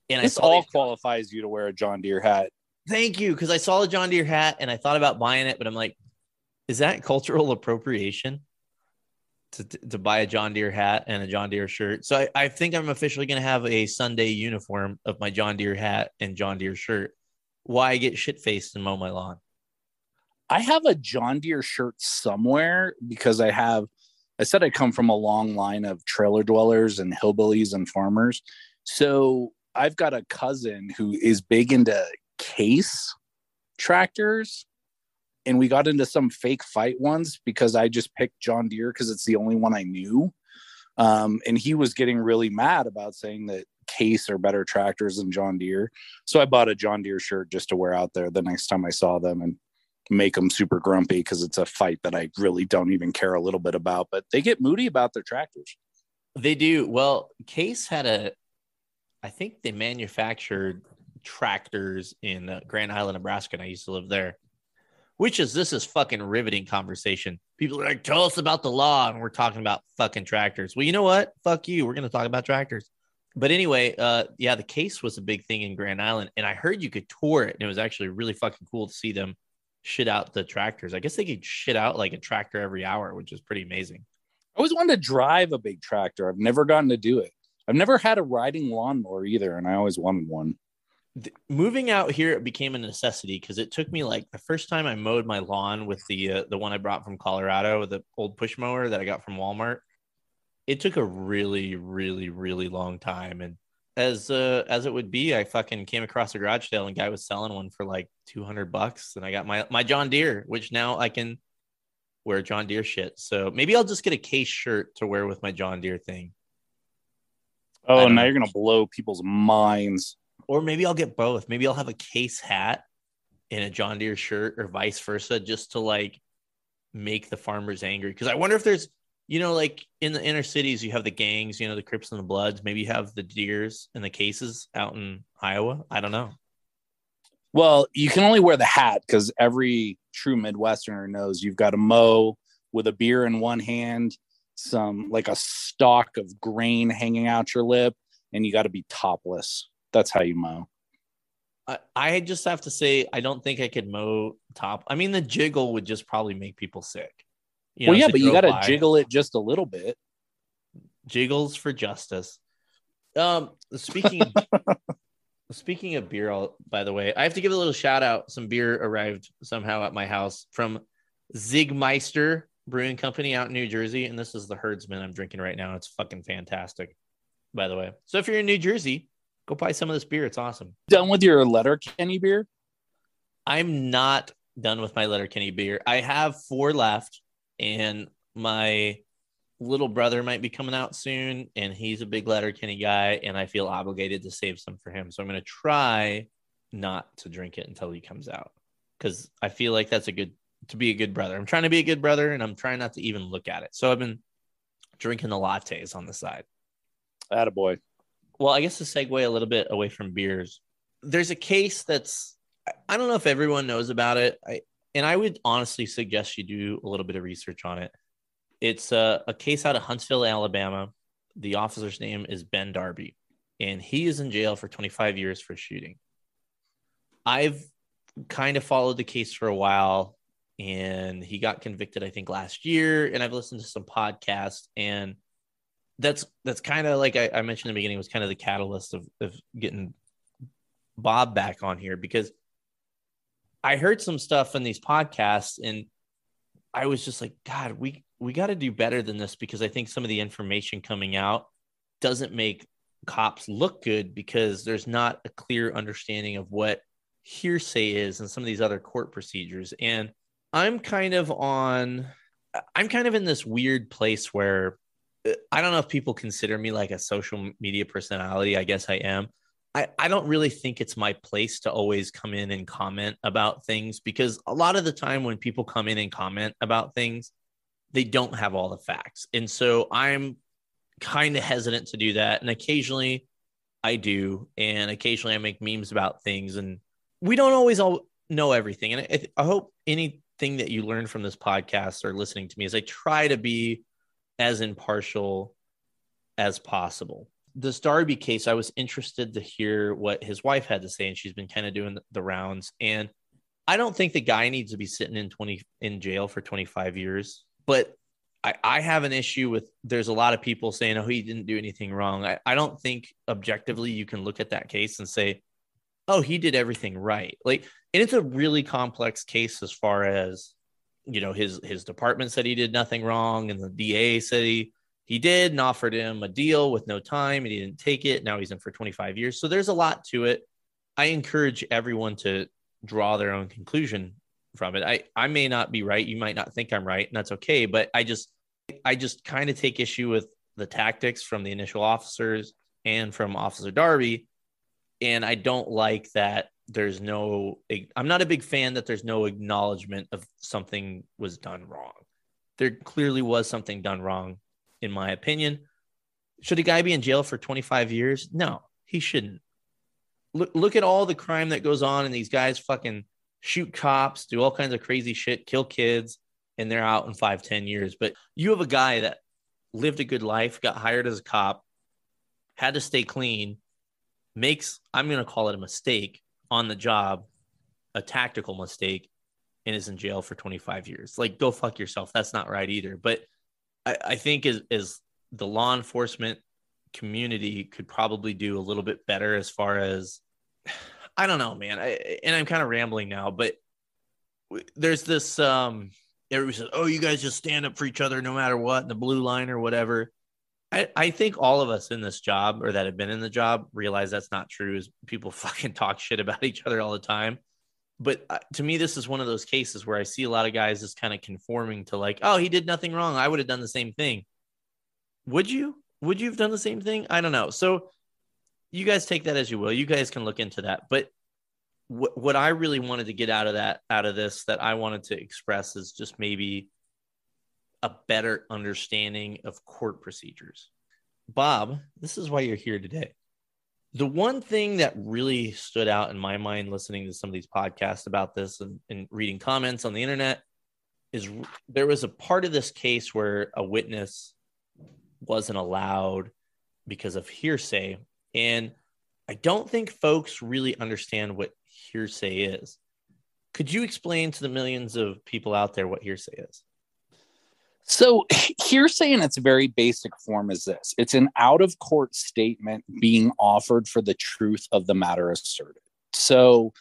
Speaker 1: And I
Speaker 3: this
Speaker 1: saw
Speaker 3: all qualifies you to wear a john deere hat
Speaker 1: Thank you, because I saw the John Deere hat and I thought about buying it, but I'm like, is that cultural appropriation to, to buy a John Deere hat and a John Deere shirt? So I, I think I'm officially going to have a Sunday uniform of my John Deere hat and John Deere shirt. Why get shit faced and mow my lawn?
Speaker 3: I have a John Deere shirt somewhere because I have, I said I come from a long line of trailer dwellers and hillbillies and farmers. So I've got a cousin who is big into case tractors. And we got into some fake fight ones because I just picked John Deere because it's the only one I knew. Um, and he was getting really mad about saying that case are better tractors than John Deere. So I bought a John Deere shirt just to wear out there the next time I saw them. And make them super grumpy because it's a fight that I really don't even care a little bit about. But they get moody about their tractors.
Speaker 1: They do. Well, Case had a, I think they manufactured tractors in uh, Grand Island, Nebraska, and I used to live there. Which is this is fucking riveting conversation. People are like, tell us about the law, and we're talking about fucking tractors. Well, you know what? Fuck you. We're gonna talk about tractors. But anyway, uh, yeah, the case was a big thing in Grand Island, and I heard you could tour it, and it was actually really fucking cool to see them shit out the tractors. I guess they could shit out like a tractor every hour, which is pretty amazing.
Speaker 3: I always wanted to drive a big tractor. I've never gotten to do it. I've never had a riding lawnmower either, and I always wanted one.
Speaker 1: Th- moving out here it became a necessity because it took me like the first time I mowed my lawn with the uh, the one I brought from Colorado, the old push mower that I got from Walmart. It took a really, really, really long time, and as uh, as it would be, I fucking came across a garage sale and guy was selling one for like two hundred bucks, and I got my my John Deere, which now I can wear John Deere shit. So maybe I'll just get a case shirt to wear with my John Deere thing.
Speaker 3: Oh, now
Speaker 1: know.
Speaker 3: you're gonna blow people's minds.
Speaker 1: Or maybe I'll get both. Maybe I'll have a case hat and a John Deere shirt, or vice versa, just to like make the farmers angry. Because I wonder if there's, you know, like in the inner cities, you have the gangs, you know, the Crips and the Bloods. Maybe you have the Deers and the cases out in Iowa. I don't know.
Speaker 3: Well, you can only wear the hat because every true Midwesterner knows you've got to mow with a beer in one hand, some like a stalk of grain hanging out your lip, and you got to be topless. That's how you mow.
Speaker 1: I, I just have to say, I don't think I could mow top. I mean, the jiggle would just probably make people sick. You
Speaker 3: well,
Speaker 1: know,
Speaker 3: yeah, but you got to jiggle it just a little bit.
Speaker 1: jiggles for justice. Um, speaking speaking of beer, I'll- by the way, I have to give a little shout out. Some beer arrived somehow at my house from Czig Meister Brewing Company out in New Jersey, and this is the Herdsman I'm drinking right now. It's fucking fantastic, by the way. So if you're in New Jersey, go buy some of this beer. It's awesome.
Speaker 3: Done with your Letterkenny beer?
Speaker 1: I'm not done with my Letterkenny beer. I have four left, and my little brother might be coming out soon, and he's a big Letterkenny guy, and I feel obligated to save some for him. So I'm going to try not to drink it until he comes out because I feel like that's a good to be a good brother. I'm trying to be a good brother, and I'm trying not to even look at it. So I've been drinking the lattes on the side.
Speaker 3: Attaboy.
Speaker 1: Well, I guess to segue a little bit away from beers, there's a case that's I- don't know if everyone knows about it. I and I would honestly suggest you do a little bit of research on it. It's a, a case out of Huntsville, Alabama. The officer's name is Ben Darby, and he is in jail for 25 years for shooting. I've kind of followed the case for a while, and he got convicted, I think, last year. And I've listened to some podcasts, and that's that's kind of like I, I, mentioned in the beginning was kind of the catalyst of, of getting Bob back on here because I heard some stuff in these podcasts and I was just like, God, we we got to do better than this because I think some of the information coming out doesn't make cops look good because there's not a clear understanding of what hearsay is and some of these other court procedures. And I'm kind of on I'm kind of in this weird place where I don't know if people consider me like a social media personality. I guess I am. I, I don't really think it's my place to always come in and comment about things because a lot of the time when people come in and comment about things, they don't have all the facts. And so I'm kind of hesitant to do that. And occasionally I do. And occasionally I make memes about things. And we don't always all know everything. And I, I hope anything that you learn from this podcast or listening to me is I try to be as impartial as possible. This Darby case, I was interested to hear what his wife had to say, and she's been kind of doing the rounds. And I don't think the guy needs to be sitting in 20 in jail for 25 years, but I, I have an issue with there's a lot of people saying, oh, he didn't do anything wrong. I, I don't think objectively you can look at that case and say, oh, he did everything right. Like, and it's a really complex case as far as you know his his department said he did nothing wrong and the da said he he did and offered him a deal with no time and he didn't take it. Now he's in for 25 years. So there's a lot to it. I encourage everyone to draw their own conclusion from it. I i may not be right. You might not think i'm right and that's okay but i just i just kind of take issue with the tactics from the initial officers and from officer darby. And i don't like that there's no i'm not a big fan that there's no acknowledgement of something was done wrong. There clearly was something done wrong in my opinion. Should a guy be in jail for 25 years? No he shouldn't. Look look at all the crime that goes on and these guys fucking shoot cops do all kinds of crazy shit kill kids and they're out in five ten years. But you have a guy that lived a good life got hired as a cop had to stay clean makes i'm going to call it a mistake on the job a tactical mistake and is in jail for 25 years. Like, go fuck yourself. That's not right either. But I, I think as, as the law enforcement community could probably do a little bit better as far as I don't know, man. I, and I'm kind of rambling now, but there's this um everybody says, "Oh, you guys just stand up for each other no matter what," the blue line or whatever. I, I think all of us in this job or that have been in the job realize that's not true. Is people fucking talk shit about each other all the time. But uh, to me, this is one of those cases where I see a lot of guys just kind of conforming to like, oh, he did nothing wrong. I would have done the same thing. Would you? Would you have done the same thing? I don't know. So you guys take that as you will. You guys can look into that. But what what I really wanted to get out of that, out of this, that I wanted to express is just maybe a better understanding of court procedures. Bob, this is why you're here today. The one thing that really stood out in my mind listening to some of these podcasts about this and, and reading comments on the internet is there was a part of this case where a witness wasn't allowed because of hearsay. And I don't think folks really understand what hearsay is. Could you explain to the millions of people out there what hearsay is?
Speaker 3: So, hearsay in its very basic form is this it's an out of court statement being offered for the truth of the matter asserted. So,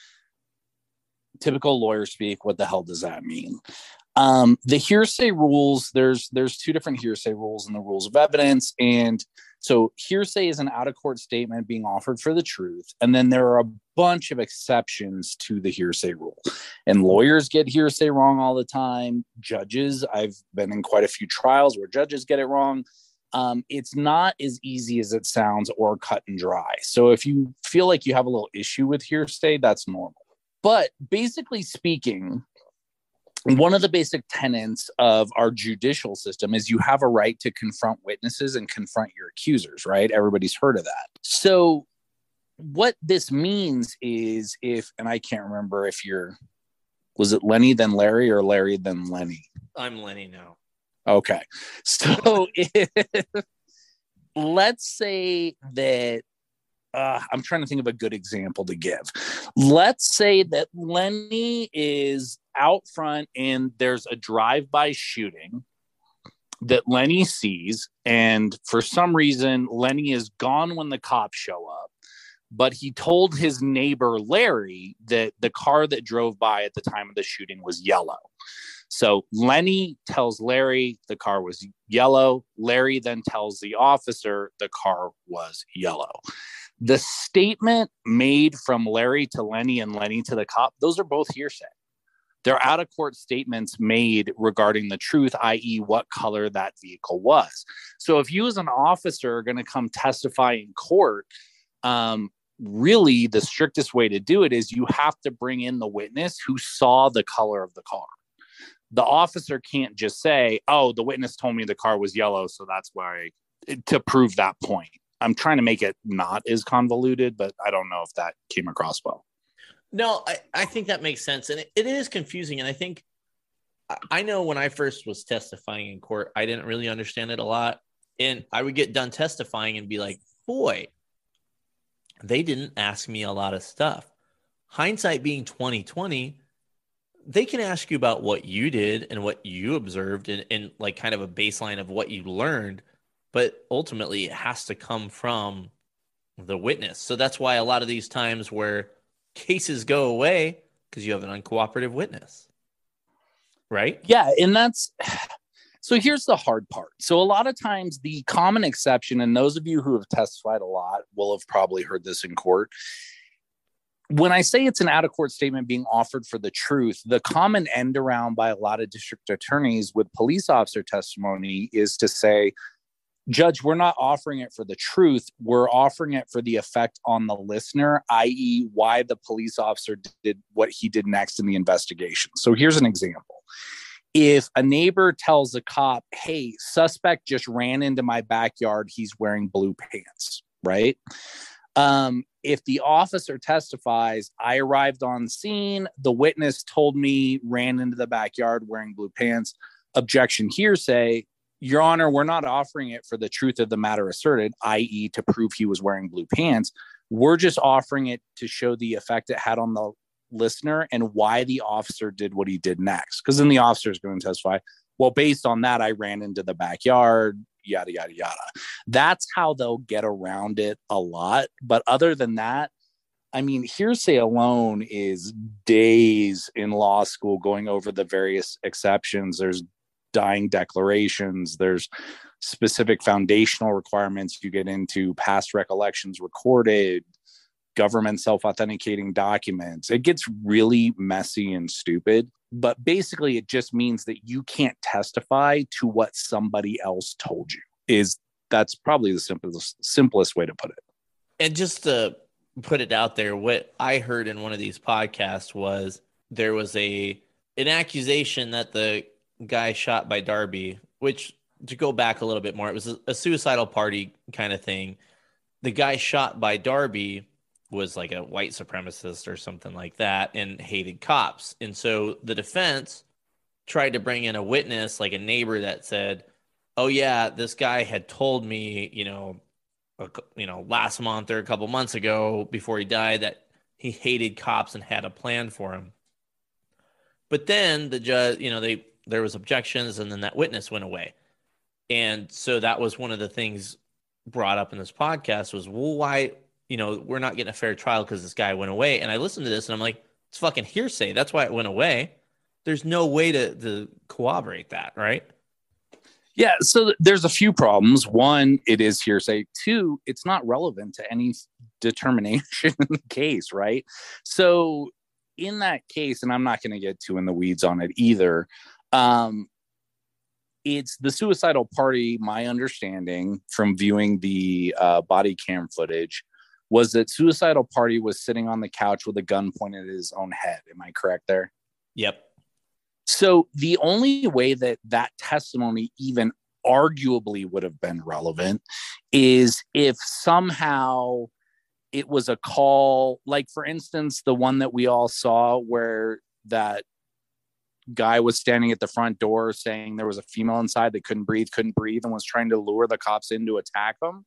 Speaker 3: typical lawyer speak, what the hell does that mean? Um, the hearsay rules, there's there's two different hearsay rules in the rules of evidence. And so hearsay is an out of court statement being offered for the truth. And then there are a bunch of exceptions to the hearsay rule. And lawyers get hearsay wrong all the time. Judges, I've been in quite a few trials where judges get it wrong. Um, it's not as easy as it sounds or cut and dry. So if you feel like you have a little issue with hearsay, that's normal. But basically speaking, one of the basic tenets of our judicial system is you have a right to confront witnesses and confront your accusers, right? Everybody's heard of that. So, what this means is if, and I can't remember if you're, was it Lenny then Larry or Larry then Lenny?
Speaker 1: I'm Lenny now.
Speaker 3: Okay. So, if, let's say that uh, I'm trying to think of a good example to give. Let's say that Lenny is out front and there's a drive by shooting. that Lenny sees. And for some reason, Lenny is gone when the cops show up. But he told his neighbor, Larry, that the car that drove by at the time of the shooting was yellow. So Lenny tells Larry the car was yellow. Larry then tells the officer the car was yellow. The statement made from Larry to Lenny and Lenny to the cop, those are both hearsay. They're out of court statements made regarding the truth, i.e., what color that vehicle was. So if you, as an officer, are going to come testify in court, um, really the strictest way to do it is you have to bring in the witness who saw the color of the car the officer can't just say, "Oh, the witness told me the car was yellow, so that's why." To prove that point, I'm trying to make it not as convoluted, but I don't know if that came across well.
Speaker 1: No, I, I think that makes sense, and it, it is confusing. And I think I know when I first was testifying in court, I didn't really understand it a lot, and I would get done testifying and be like, "Boy, they didn't ask me a lot of stuff." Hindsight being 2020, they can ask you about what you did and what you observed and, and like kind of a baseline of what you learned but ultimately it has to come from the witness. So that's why a lot of these times where cases go away because you have an uncooperative witness right?
Speaker 3: Yeah and that's so here's the hard part. So a lot of times the common exception and those of you who have testified a lot will have probably heard this in court. When I say it's an out of court statement being offered for the truth, the common end around by a lot of district attorneys with police officer testimony is to say, Judge, we're not offering it for the truth. We're offering it for the effect on the listener, i.e., why the police officer did what he did next in the investigation. So here's an example. If a neighbor tells a cop, hey, suspect just ran into my backyard, he's wearing blue pants, right? Um, if the officer testifies, I arrived on scene, the witness told me ran into the backyard wearing blue pants, objection hearsay, your honor, we're not offering it for the truth of the matter asserted, i.e., to prove he was wearing blue pants. We're just offering it to show the effect it had on the listener and why the officer did what he did next. Because then the officer is going to testify, well, based on that, I ran into the backyard yada yada yada. That's how they'll get around it a lot. But other than that, I mean, hearsay alone is days in law school going over the various exceptions. There's dying declarations, there's specific foundational requirements you get into, past recollections recorded, government self authenticating documents. It gets really messy and stupid but basically it just means that you can't testify to what somebody else told you is that's probably the simplest simplest way to put it
Speaker 1: and just to put it out there what i heard in one of these podcasts was there was a an accusation that the guy shot by darby which to go back a little bit more it was a, a suicidal party kind of thing the guy shot by darby was like a white supremacist or something like that and hated cops. And so the defense tried to bring in a witness, like a neighbor that said, "Oh yeah, this guy had told me, you know, a, you know, last month or a couple months ago before he died that he hated cops and had a plan for him." But then the judge, you know, they there was objections and then that witness went away. And so that was one of the things brought up in this podcast was, well, why you know, we're not getting a fair trial because this guy went away. And I listened to this and I'm like, it's fucking hearsay. That's why it went away. There's no way to, to corroborate that, right?
Speaker 3: Yeah. So there's a few problems. One, it is hearsay. Two, it's not relevant to any determination in the case, right? So in that case, and I'm not going to get too in the weeds on it either. Um, it's the suicidal party. My understanding from viewing the uh, body cam footage was that suicidal party was sitting on the couch with a gun pointed at his own head am i correct there
Speaker 1: yep
Speaker 3: so the only way that that testimony even arguably would have been relevant is if somehow it was a call like for instance the one that we all saw where that guy was standing at the front door saying there was a female inside that couldn't breathe couldn't breathe and was trying to lure the cops in to attack him.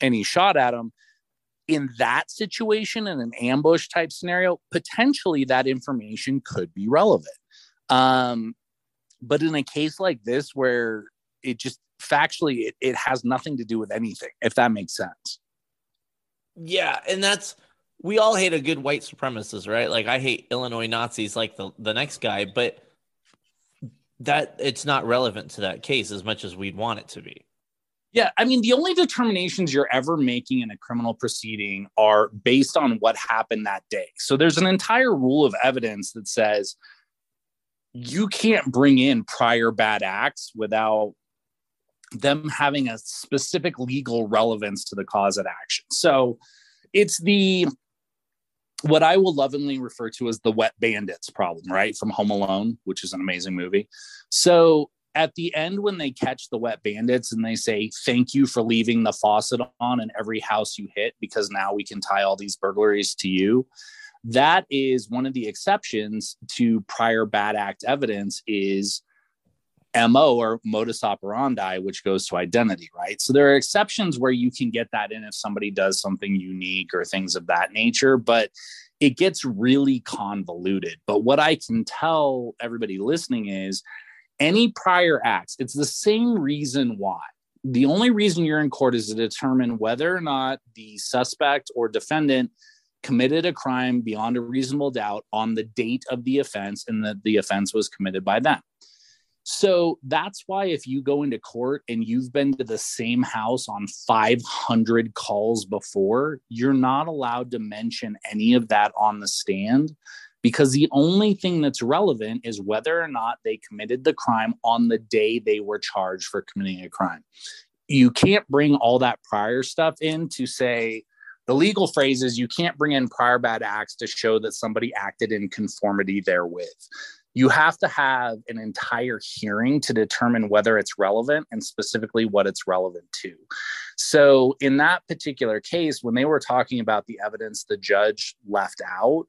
Speaker 3: And he shot at him. In that situation, in an ambush type scenario, potentially that information could be relevant. Um, but in a case like this, where it just factually it, it has nothing to do with anything if that makes sense.
Speaker 1: Yeah and that's we all hate a good white supremacist right like i hate illinois nazis like the, the next guy but that it's not relevant to that case as much as we'd want it to be
Speaker 3: yeah, I mean, the only determinations you're ever making in a criminal proceeding are based on what happened that day. So there's an entire rule of evidence that says you can't bring in prior bad acts without them having a specific legal relevance to the cause of action. So it's the what I will lovingly refer to as the wet bandits problem, right? From Home Alone, which is an amazing movie. So at the end, when they catch the wet bandits and they say, Thank you for leaving the faucet on in every house you hit, because now we can tie all these burglaries to you. That is one of the exceptions to prior bad act evidence is MO or modus operandi, which goes to identity, right? So there are exceptions where you can get that in if somebody does something unique or things of that nature, but it gets really convoluted. But what I can tell everybody listening is any prior acts, it's the same reason why. The only reason you're in court is to determine whether or not the suspect or defendant committed a crime beyond a reasonable doubt on the date of the offense and that the offense was committed by them. So that's why if you go into court and you've been to the same house on 500 calls before, you're not allowed to mention any of that on the stand because the only thing that's relevant is whether or not they committed the crime on the day they were charged for committing a crime. You can't bring all that prior stuff in to say, the legal phrase is you can't bring in prior bad acts to show that somebody acted in conformity therewith you have to have an entire hearing to determine whether it's relevant and specifically what it's relevant to. So, in that particular case, when they were talking about the evidence the judge left out,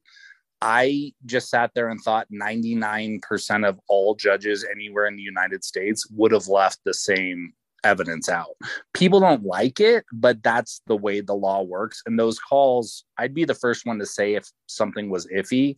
Speaker 3: I just sat there and thought 99% of all judges anywhere in the United States would have left the same evidence out. People don't like it, but that's the way the law works. And those calls, I'd be the first one to say if something was iffy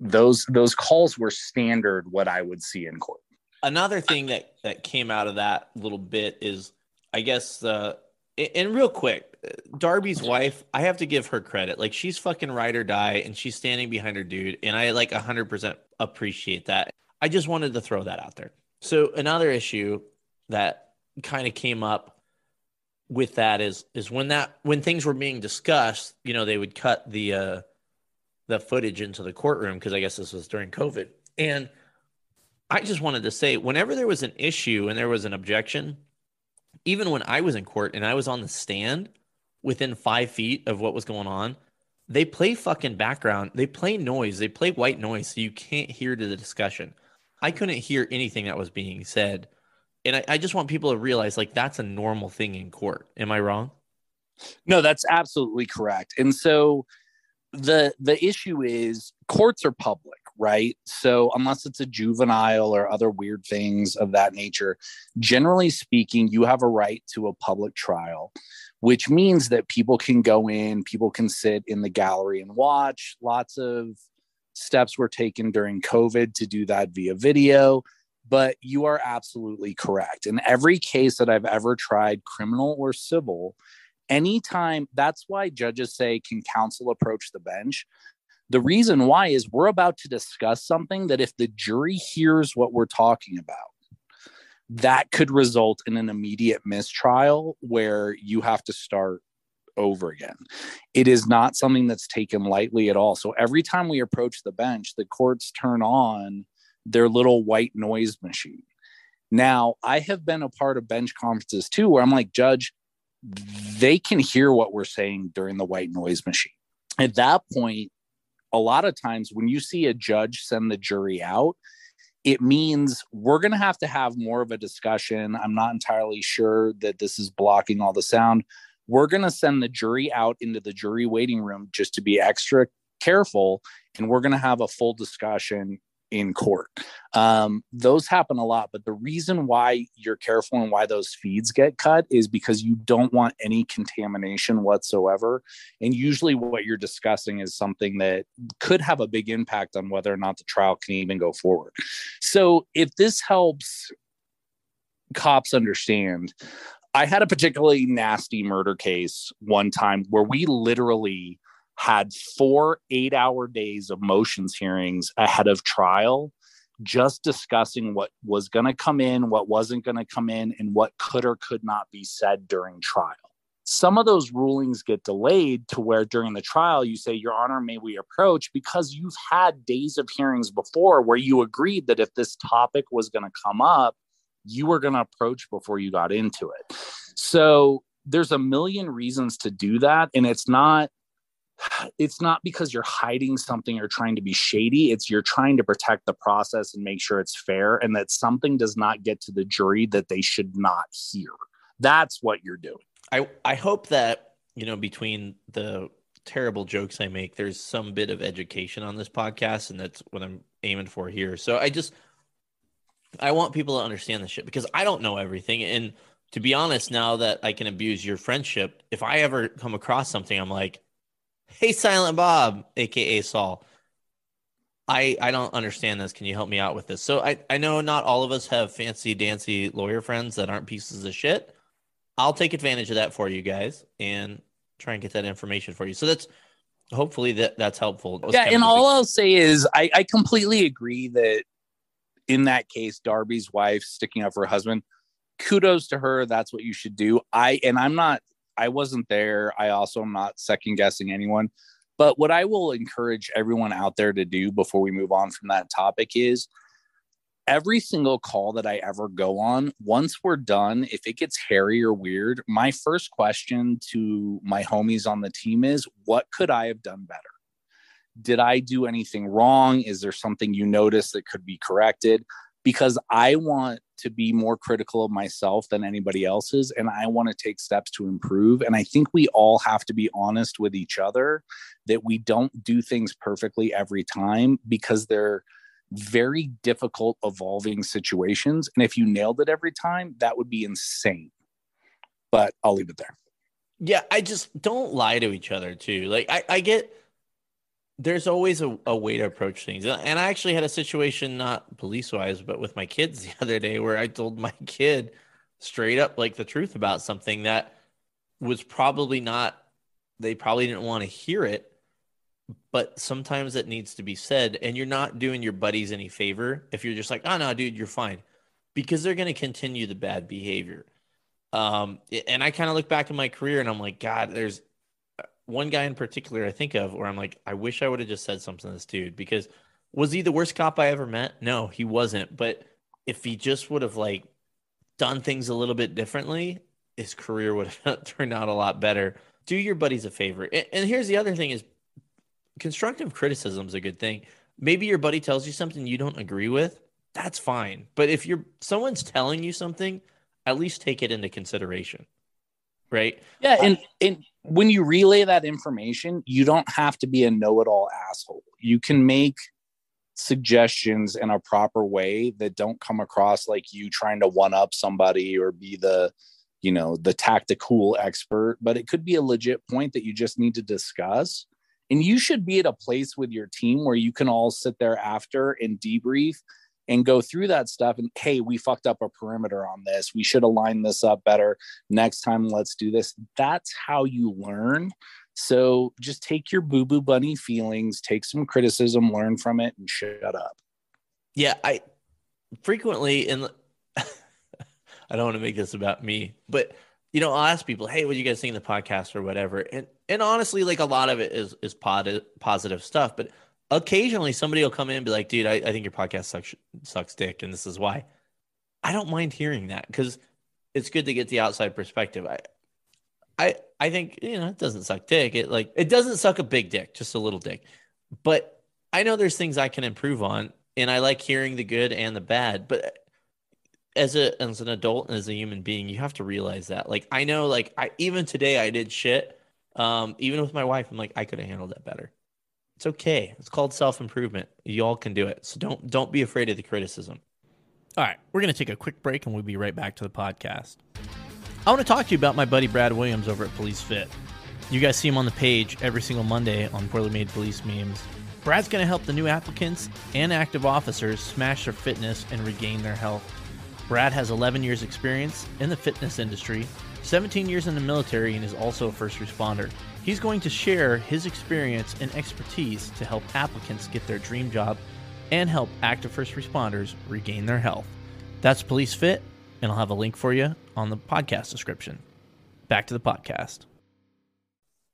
Speaker 3: those those calls were standard what I would see in court.
Speaker 1: Another thing that that came out of that little bit is, I guess, uh, and real quick, Darby's wife, I have to give her credit. Like she's fucking ride or die, and she's standing behind her dude, and I like hundred percent appreciate that. I just wanted to throw that out there. So another issue that kind of came up with that is is when that when things were being discussed, you know, they would cut the uh the footage into the courtroom because I guess this was during COVID. And I just wanted to say, whenever there was an issue and there was an objection, even when I was in court and I was on the stand within five feet of what was going on, they play fucking background. They play noise. They play white noise so you can't hear the discussion. I couldn't hear anything that was being said. And I, I just want people to realize like that's a normal thing in court. Am I wrong?
Speaker 3: No, that's absolutely correct. And so the the issue is courts are public right? So unless it's a juvenile or other weird things of that nature generally speaking you have a right to a public trial which means that people can go in people can sit in the gallery and watch. Lots of steps were taken during covid to do that via video but you are absolutely correct. In every case that i've ever tried criminal or civil anytime that's why judges say can counsel approach the bench the reason why is we're about to discuss something that if the jury hears what we're talking about that could result in an immediate mistrial where you have to start over again. It is not something that's taken lightly at all. So every time we approach the bench, the courts turn on their little white noise machine. Now, I have been a part of bench conferences too, where I'm like, Judge, they can hear what we're saying during the white noise machine. At that point, a lot of times when you see a judge send the jury out, it means we're going to have to have more of a discussion. I'm not entirely sure that this is blocking all the sound. We're going to send the jury out into the jury waiting room just to be extra careful. And we're going to have a full discussion in court. Um, those happen a lot, but the reason why you're careful and why those feeds get cut is because you don't want any contamination whatsoever. And usually, what you're discussing is something that could have a big impact on whether or not the trial can even go forward. So, if this helps cops understand. I had a particularly nasty murder case one time where we literally had four eight hour days of motions hearings ahead of trial just discussing what was going to come in, what wasn't going to come in, and what could or could not be said during trial. Some of those rulings get delayed to where during the trial you say, Your Honor, may we approach? Because you've had days of hearings before where you agreed that if this topic was going to come up, you were going to approach before you got into it. So there's a million reasons to do that. And it's not it's not because you're hiding something or trying to be shady. It's you're trying to protect the process and make sure it's fair and that something does not get to the jury that they should not hear. That's what you're doing.
Speaker 1: I, I hope that, you know, between the terrible jokes I make, there's some bit of education on this podcast, and that's what I'm aiming for here. So I just I want people to understand this shit because I don't know everything. And to be honest, now that I can abuse your friendship, if I ever come across something, I'm like, Hey, Silent Bob, aka Saul. I I don't understand this. Can you help me out with this? So I I know not all of us have fancy dancy lawyer friends that aren't pieces of shit. I'll take advantage of that for you guys and try and get that information for you. So that's hopefully that that's helpful.
Speaker 3: Yeah, and all I'll say is I I completely agree that in that case, Darby's wife sticking up for her husband. Kudos to her. That's what you should do. I and I'm not I wasn't there. I also am not second guessing anyone. But what I will encourage everyone out there to do before we move on from that topic is every single call that I ever go on, once we're done, if it gets hairy or weird, my first question to my homies on the team is, what could I have done better? Did I do anything wrong? Is there something you noticed that could be corrected? Because I want to be more critical of myself than anybody else's and i want to take steps to improve and i think we all have to be honest with each other that we don't do things perfectly every time because they're very difficult evolving situations and if you nailed it every time that would be insane. But i'll leave it there.
Speaker 1: Yeah i just don't lie to each other too. Like i, I get there's always a, a way to approach things. And I actually had a situation, not police wise, but with my kids the other day where I told my kid straight up like the truth about something that was probably not, they probably didn't want to hear it. But sometimes it needs to be said. And you're not doing your buddies any favor if you're just like, oh, no, dude, you're fine. Because they're going to continue the bad behavior. Um, and I kind of look back in my career and I'm like, God, there's one guy in particular I think of where I'm like, I wish I would have just said something to this dude because was he the worst cop I ever met? No, he wasn't. But if he just would have like done things a little bit differently, his career would have turned out a lot better. Do your buddies a favor. And here's the other thing is constructive criticism is a good thing. Maybe your buddy tells you something you don't agree with. That's fine. But if you're someone's telling you something, at least take it into consideration. Right?
Speaker 3: Yeah, and and when you relay that information, you don't have to be a know it all asshole. You can make suggestions in a proper way that don't come across like you trying to one up somebody or be the you know the tactical expert but it could be a legit point that you just need to discuss and you should be at a place with your team where you can all sit there after and debrief and go through that stuff and hey we fucked up a perimeter on this. We should align this up better. Next time let's do this. That's how you learn. So just take your boo boo bunny feelings take some criticism learn from it and shut up.
Speaker 1: Yeah i frequently in i don't want to make this about me but you know i'll ask people hey what do you guys think of the podcast or whatever? And and honestly like a lot of it is is positive positive stuff but occasionally somebody will come in and be like, dude, I, I think your podcast sucks, sucks dick, and this is why. I don't mind hearing that because it's good to get the outside perspective. I, I, I think you know it doesn't suck dick. It like it doesn't suck a big dick, just a little dick. But I know there's things I can improve on, and I like hearing the good and the bad. But as a as an adult and as a human being, you have to realize that. Like I know, like I even today I did shit. Um, even with my wife, I'm like I could have handled that better. It's okay. It's called self improvement. You all can do it. So don't don't be afraid of the criticism. All right, we're gonna take a quick break and we'll be right back to the podcast. I want to talk to you about my buddy Brad Williams over at Police Fit. You guys see him on the page every single Monday on Poorly Made Police Memes. Brad's going to help the new applicants and active officers smash their fitness and regain their health. Brad has 11 years' experience in the fitness industry, 17 years in the military, and is also a first responder. He's going to share his experience and expertise to help applicants get their dream job and help active first responders regain their health. That's Police Fit, and I'll have a link for you on the podcast description. Back to the podcast.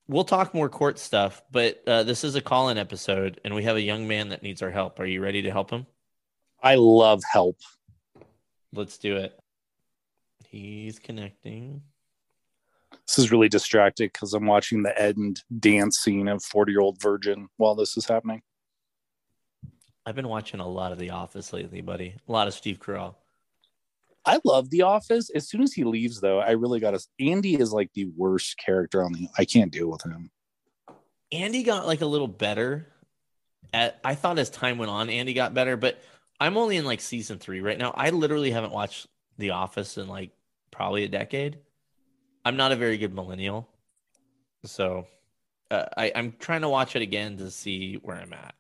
Speaker 1: We'll talk more court stuff, but uh, this is a call in episode, and we have a young man that needs our help. Are you ready to help him?
Speaker 3: I love help.
Speaker 1: Let's do it. He's connecting.
Speaker 3: This is really distracting because I'm watching the end dance scene of 40 year old virgin while this is happening.
Speaker 1: I've been watching a lot of The Office lately, buddy. A lot of Steve Carell.
Speaker 3: I love The Office. As soon as he leaves, though, I really got to. Andy is like the worst character on the. I can't deal with him.
Speaker 1: Andy got like a little better. At I thought as time went on, Andy got better, but I'm only in like season three right now. I literally haven't watched The Office in like probably a decade. I'm not a very good millennial, so uh, I, I'm trying to watch it again to see where I'm at.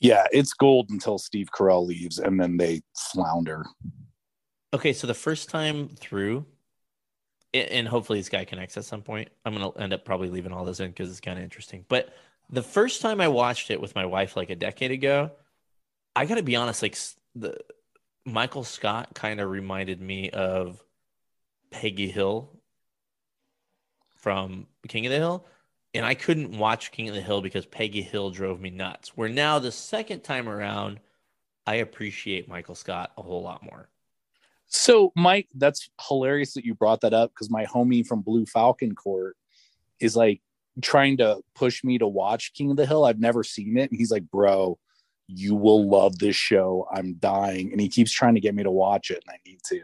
Speaker 3: Yeah, it's gold until Steve Carell leaves, and then they flounder.
Speaker 1: Okay, so the first time through, and hopefully this guy connects at some point. I'm gonna end up probably leaving all this in because it's kind of interesting. But the first time I watched it with my wife like a decade ago, I got to be honest, like the Michael Scott kind of reminded me of Peggy Hill from King of the Hill. And I couldn't watch King of the Hill because Peggy Hill drove me nuts. Where now the second time around, I appreciate Michael Scott a whole lot more.
Speaker 3: So, Mike, that's hilarious that you brought that up because my homie from Blue Falcon Court is like trying to push me to watch King of the Hill. I've never seen it. And he's like, bro, you will love this show. I'm dying. And he keeps trying to get me to watch it, and I need to.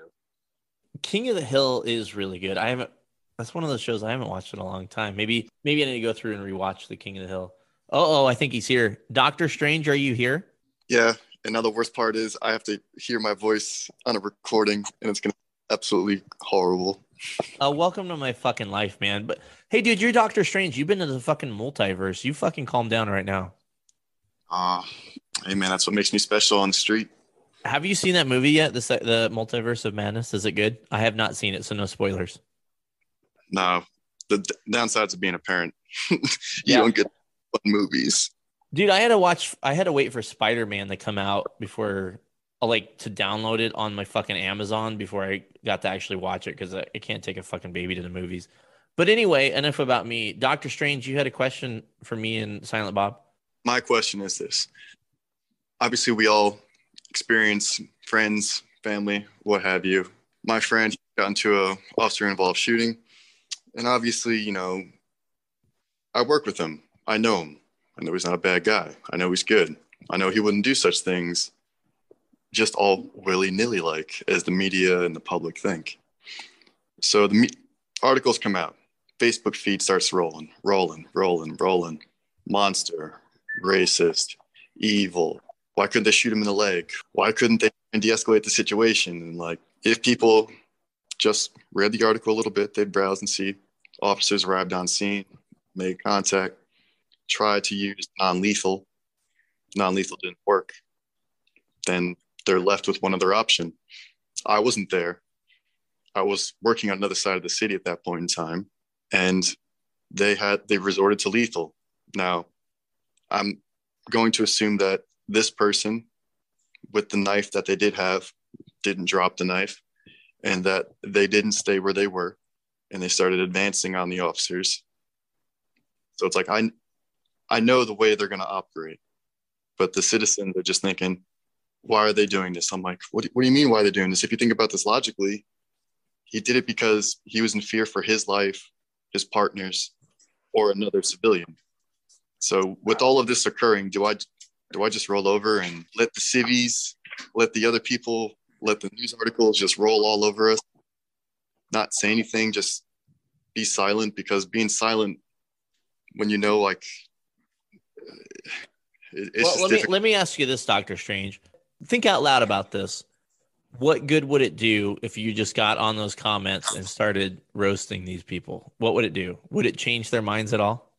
Speaker 1: King of the Hill is really good. I haven't that's one of those shows I haven't watched in a long time. Maybe maybe I need to go through and rewatch The King of the Hill. Oh, oh, I think he's here. Doctor Strange, are you here?
Speaker 4: Yeah. And now the worst part is I have to hear my voice on a recording, and it's gonna be absolutely horrible.
Speaker 1: Uh, welcome to my fucking life, man. But hey, dude, you're Doctor Strange. You've been to the fucking multiverse. You fucking calm down right now.
Speaker 4: Ah, uh, hey man, that's what makes me special on the street.
Speaker 1: Have you seen that movie yet? The the Multiverse of Madness. Is it good? I have not seen it, so no spoilers
Speaker 4: no, the d- downsides of being a parent, you yeah. don't get movies.
Speaker 1: Dude, I had to watch. I had to wait for Spider Man to come out before, uh, like, to download it on my fucking Amazon before I got to actually watch it because I, I can't take a fucking baby to the movies. But anyway, enough about me. Doctor Strange, you had a question for me and Silent Bob.
Speaker 4: My question is this: Obviously, we all experience friends, family, what have you. My friend got into a officer involved shooting and obviously, you know, I work with him. I know him. I know he's not a bad guy. I know he's good. I know he wouldn't do such things just all willy nilly like as the media and the public think. So the me- articles come out. Facebook feed starts rolling, rolling, rolling, rolling. Monster, racist, evil. Why couldn't they shoot him in the leg? Why couldn't they de escalate the situation? And like, if people just read the article a little bit, they'd browse and see Officers arrived on scene, made contact, tried to use non lethal. Non lethal didn't work. Then they're left with one other option. I wasn't there. I was working on another side of the city at that point in time, and they had they resorted to lethal. Now, I'm going to assume that this person, with the knife that they did have, didn't drop the knife, and that they didn't stay where they were and they started advancing on the officers. So it's like I I know the way they're going to operate, but the citizens are just thinking, why are they doing this? I'm like, what do, what do you mean why are they doing this? If you think about this logically, he did it because he was in fear for his life, his partners, or another civilian. So with all of this occurring, do I do I just roll over and let the civies, let the other people, let the news articles just roll all over us not say anything, just be silent because being silent when you know like
Speaker 1: it, well, let me let me ask you this, Doctor Strange. Think out loud about this. What good would it do if you just got on those comments and started roasting these people? What would it do? Would it change their minds at all?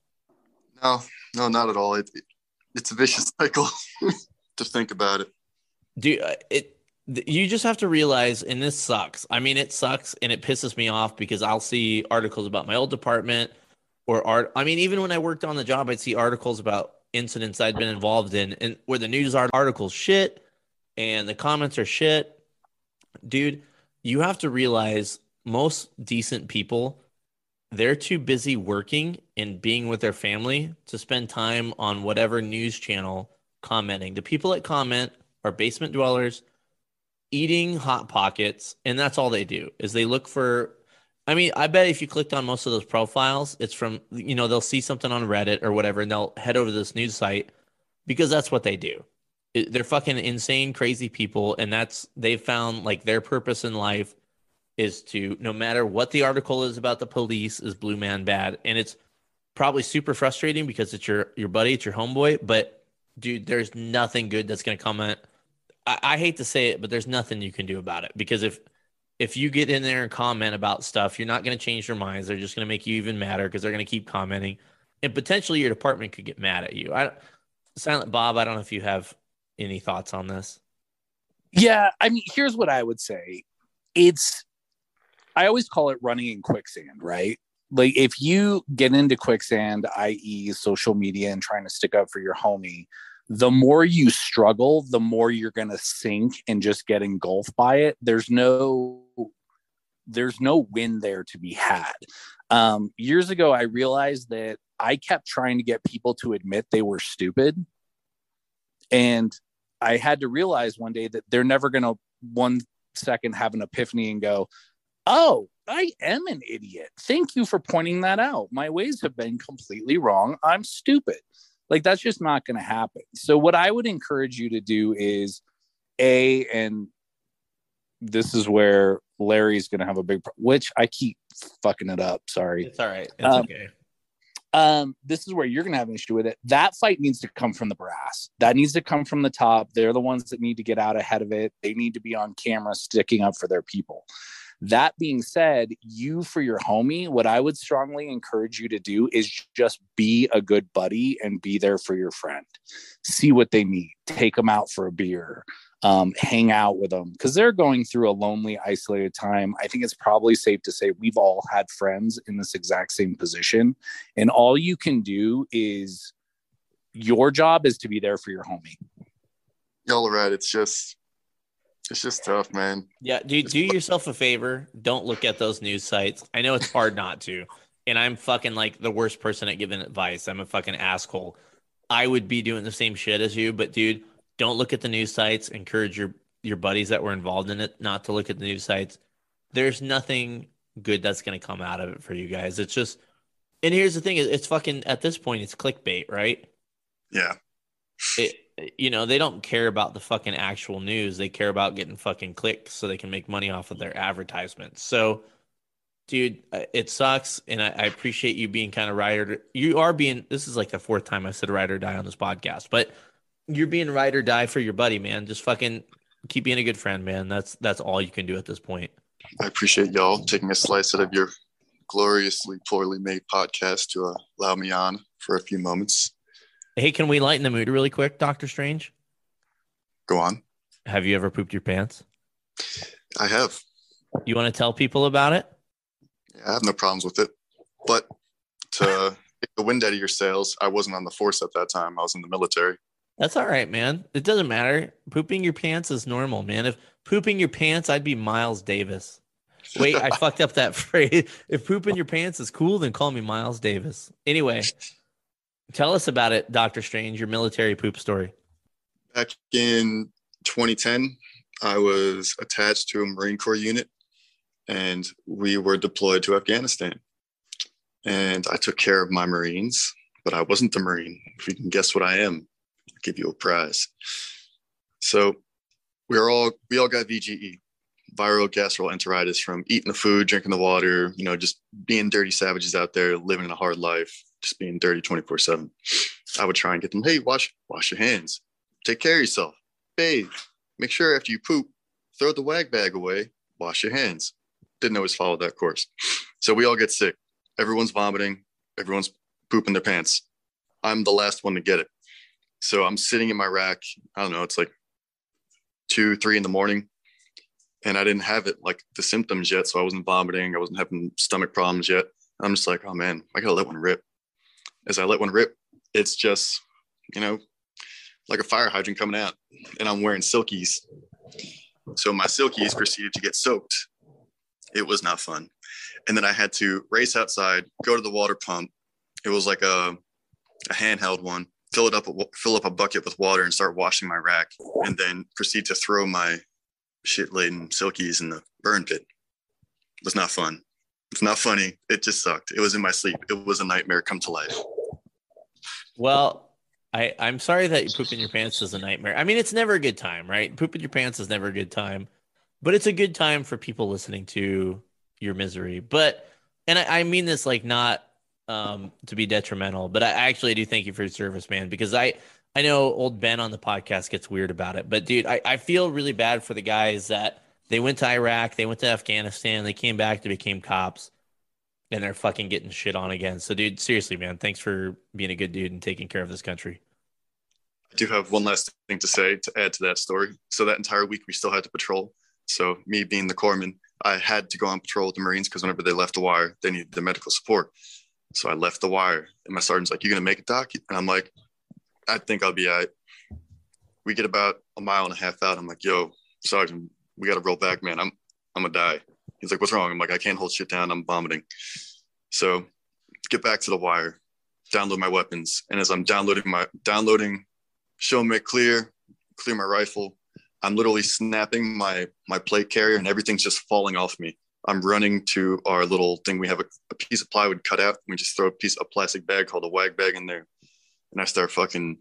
Speaker 4: No, no, not at all. It, it it's a vicious cycle to think about it.
Speaker 1: Do uh, it you just have to realize, and this sucks. I mean, it sucks and it pisses me off because I'll see articles about my old department or art. I mean, even when I worked on the job, I'd see articles about incidents I'd been involved in and where the news articles shit and the comments are shit. Dude, you have to realize most decent people, they're too busy working and being with their family to spend time on whatever news channel commenting. The people that comment are basement dwellers eating hot pockets and that's all they do is they look for i mean i bet if you clicked on most of those profiles it's from you know they'll see something on reddit or whatever and they'll head over to this news site because that's what they do. They're fucking insane crazy people and that's they've found like their purpose in life is to no matter what the article is about the police is blue man bad. And it's probably super frustrating because it's your your buddy it's your homeboy but dude there's nothing good that's going to come at I, I hate to say it, but there's nothing you can do about it because if if you get in there and comment about stuff, you're not going to change their minds. They're just going to make you even madder because they're going to keep commenting, and potentially your department could get mad at you. I, Silent Bob, I don't know if you have any thoughts on this.
Speaker 3: Yeah, I mean, here's what I would say. It's I always call it running in quicksand, right? Like if you get into quicksand, i.e., social media and trying to stick up for your homie, the more you struggle, the more you're going to sink and just get engulfed by it. There's no there's no win there to be had. Um, years ago, I realized that I kept trying to get people to admit they were stupid, and I had to realize one day that they're never going to one second have an epiphany and go, "Oh, I am an idiot. Thank you for pointing that out. My ways have been completely wrong. I'm stupid." Like that's just not going to happen. So what I would encourage you to do is a and this is where Larry's going to have a big pro- which I keep fucking it up. Sorry.
Speaker 1: It's all right. It's
Speaker 3: Um,
Speaker 1: okay.
Speaker 3: Um, this is where you're going to have an issue with it. That fight needs to come from the brass. That needs to come from the top. They're the ones that need to get out ahead of it. They need to be on camera sticking up for their people. That being said, you for your homie, what I would strongly encourage you to do is just be a good buddy and be there for your friend. See what they need, take them out for a beer, um, hang out with them because they're going through a lonely, isolated time. I think it's probably safe to say we've all had friends in this exact same position. And all you can do is your job is to be there for your homie.
Speaker 4: Y'all are right. It's just, it's just tough, man.
Speaker 1: Yeah, do do yourself a favor. Don't look at those news sites. I know it's hard not to, and I'm fucking like the worst person at giving advice. I'm a fucking asshole. I would be doing the same shit as you, but dude, don't look at the news sites. Encourage your your buddies that were involved in it not to look at the news sites. There's nothing good that's going to come out of it for you guys. It's just, and here's the thing: it's fucking at this point, it's clickbait, right?
Speaker 4: Yeah.
Speaker 1: it you know they don't care about the fucking actual news. They care about getting fucking clicks so they can make money off of their advertisements. So dude uh, it sucks and i, I appreciate you being kind of ride or you are being this is like the fourth time i said ride or die on this podcast but you're being ride or die for your buddy man. Just fucking keep being a good friend man. That's that's all you can do at this point.
Speaker 4: I appreciate y'all taking a slice out of your gloriously poorly made podcast to uh, allow me on for a few moments.
Speaker 1: Hey can we lighten the mood really quick dr strange
Speaker 4: Go on.
Speaker 1: have you ever pooped your pants
Speaker 4: I have.
Speaker 1: you want to tell people about it
Speaker 4: Yeah, I have no problems with it. But to take the wind out of your sails, I wasn't on the force at that time. I was in the military.
Speaker 1: That's all right, man. It doesn't matter. Pooping your pants is normal, man. If pooping your pants, I'd be Miles Davis. Wait, I fucked up that phrase. If pooping your pants is cool, then call me Miles Davis. Anyway, tell us about it, Doctor Strange, your military poop story.
Speaker 4: Back in 2010, I was attached to a Marine Corps unit and we were deployed to Afghanistan. And I took care of my Marines, but I wasn't the Marine. If you can guess what I am, I'll give you a prize. So we are all we all got VGE, viral gastroenteritis from eating the food, drinking the water, you know, just being dirty savages out there, living a hard life, just being dirty 24-7. I would try and get them, hey, wash, wash your hands, take care of yourself, bathe, make sure after you poop, throw the wag bag away, wash your hands. Didn't always follow that course. So we all get sick. Everyone's vomiting, everyone's pooping their pants. I'm the last one to get it. So I'm sitting in my rack. I don't know, it's like two, three in the morning. and I didn't have it like the symptoms yet. So I wasn't vomiting. I wasn't having stomach problems yet. I'm just like, oh man, I gotta let one rip. As I let one rip, it's just, you know, like a fire hydrant coming out, and I'm wearing silkies. So my silkies proceeded to get soaked. It was not fun. And then I had to race outside, go to the water pump. It was like a, a handheld one. Fill it up, fill up a bucket with water, and start washing my rack, and then proceed to throw my shit laden silkies in the burn pit. It was not fun. It's not funny. It just sucked. It was in my sleep. It was a nightmare come to life.
Speaker 1: Well, I, I'm sorry that pooping your pants is a nightmare. I mean, it's never a good time, right? Pooping your pants is never a good time, but it's a good time for people listening to your misery. But, and I, I mean this like not um, to be detrimental, but I actually do thank you for your service, man, because I, I know old Ben on the podcast gets weird about it, but dude, I, I feel really bad for the guys that they went to Iraq, they went to Afghanistan, they came back, they became cops, and they're fucking getting shit on again. So, dude, seriously, man, thanks for being a good dude and taking care of this country.
Speaker 4: I do have one last thing to say to add to that story. So that entire week we still had to patrol. So me being the corpsman, I had to go on patrol with the Marines because whenever they left the wire, they needed the medical support. So I left the wire, and my sergeant's like, "You're gonna make it, doc?" And I'm like, "I think I'll be all right." We get about a mile and a half out. I'm like, "Yo, sergeant, we gotta roll back, man. I'm I'm gonna die." He's like, "What's wrong?" I'm like, "I can't hold shit down. I'm vomiting." So get back to the wire, download my weapons, and as I'm downloading my downloading, show me clear, clear my rifle. I'm literally snapping my my plate carrier, and everything's just falling off me. I'm running to our little thing. We have a, a piece of plywood cut out. We just throw a piece of plastic bag called a wag bag in there, and I start fucking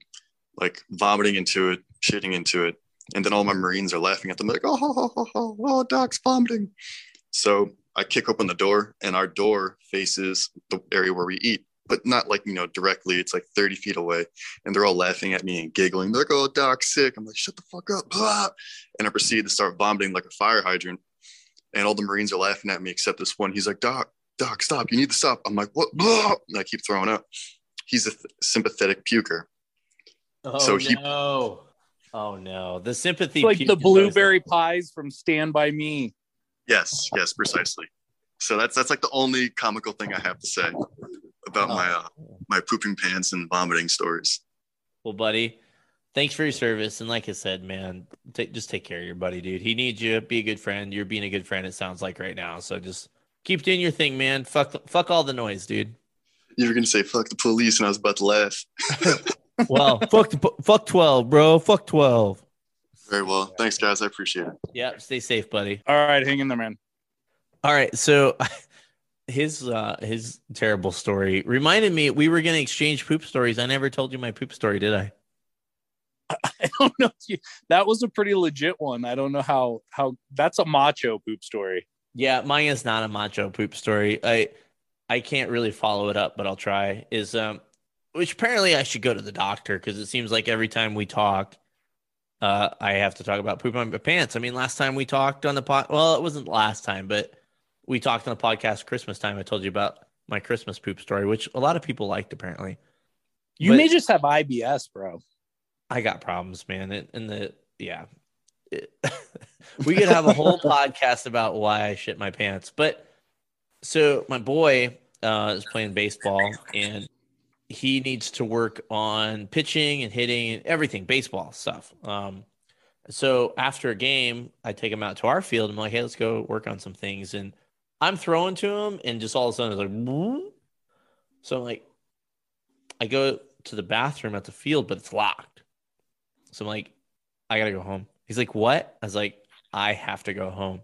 Speaker 4: like vomiting into it, shitting into it, and then all my Marines are laughing at them like, oh, oh, oh, oh, oh Doc's vomiting. So I kick open the door, and our door faces the area where we eat, but not like, you know, directly. It's like 30 feet away. And they're all laughing at me and giggling. They're like, oh, Doc's sick. I'm like, shut the fuck up. Blah. And I proceed to start vomiting like a fire hydrant. And all the Marines are laughing at me except this one. He's like, Doc, Doc, stop. You need to stop. I'm like, what? Blah. And I keep throwing up. He's a th- sympathetic puker.
Speaker 1: Oh, so he, no. Oh no, the sympathy.
Speaker 3: It's like the blueberry pies from Stand by Me.
Speaker 4: Yes, yes, precisely. So that's that's like the only comical thing I have to say about oh. my uh, my pooping pants and vomiting stories.
Speaker 1: Well, buddy, thanks for your service. And like I said, man, t- just take care of your buddy, dude. He needs you. Be a good friend. You're being a good friend. It sounds like right now. So just keep doing your thing, man. Fuck, fuck all the noise, dude.
Speaker 4: You were gonna say fuck the police, and I was about to laugh.
Speaker 1: well, fuck the, fuck twelve, bro. Fuck twelve.
Speaker 4: Very well. Thanks, guys. I appreciate it.
Speaker 1: Yeah. Stay safe, buddy.
Speaker 3: All right. Hang in there, man.
Speaker 1: All right. So his uh his terrible story reminded me we were gonna exchange poop stories. I never told you my poop story, did I?
Speaker 3: I don't know. You, that was a pretty legit one. I don't know how how that's a macho poop story.
Speaker 1: Yeah, mine is not a macho poop story. I I can't really follow it up, but I'll try. Is um which apparently I should go to the doctor because it seems like every time we talk, uh, I have to talk about pooping my pants. I mean, last time we talked on the pod, well, it wasn't last time, but we talked on the podcast Christmas time. I told you about my Christmas poop story, which a lot of people liked apparently.
Speaker 3: You but may just have IBS, bro.
Speaker 1: I got problems, man. And the yeah, it, we could have a whole podcast about why I shit my pants. But so my boy uh, is playing baseball and he needs to work on pitching and hitting and everything, baseball stuff. Um, so after a game, I take him out to our field. And I'm like, hey, let's go work on some things. And I'm throwing to him, and just all of a sudden, it's like, so I'm like, I go to the bathroom at the field, but it's locked. So I'm like, I gotta go home. He's like, what? I was like, I have to go home.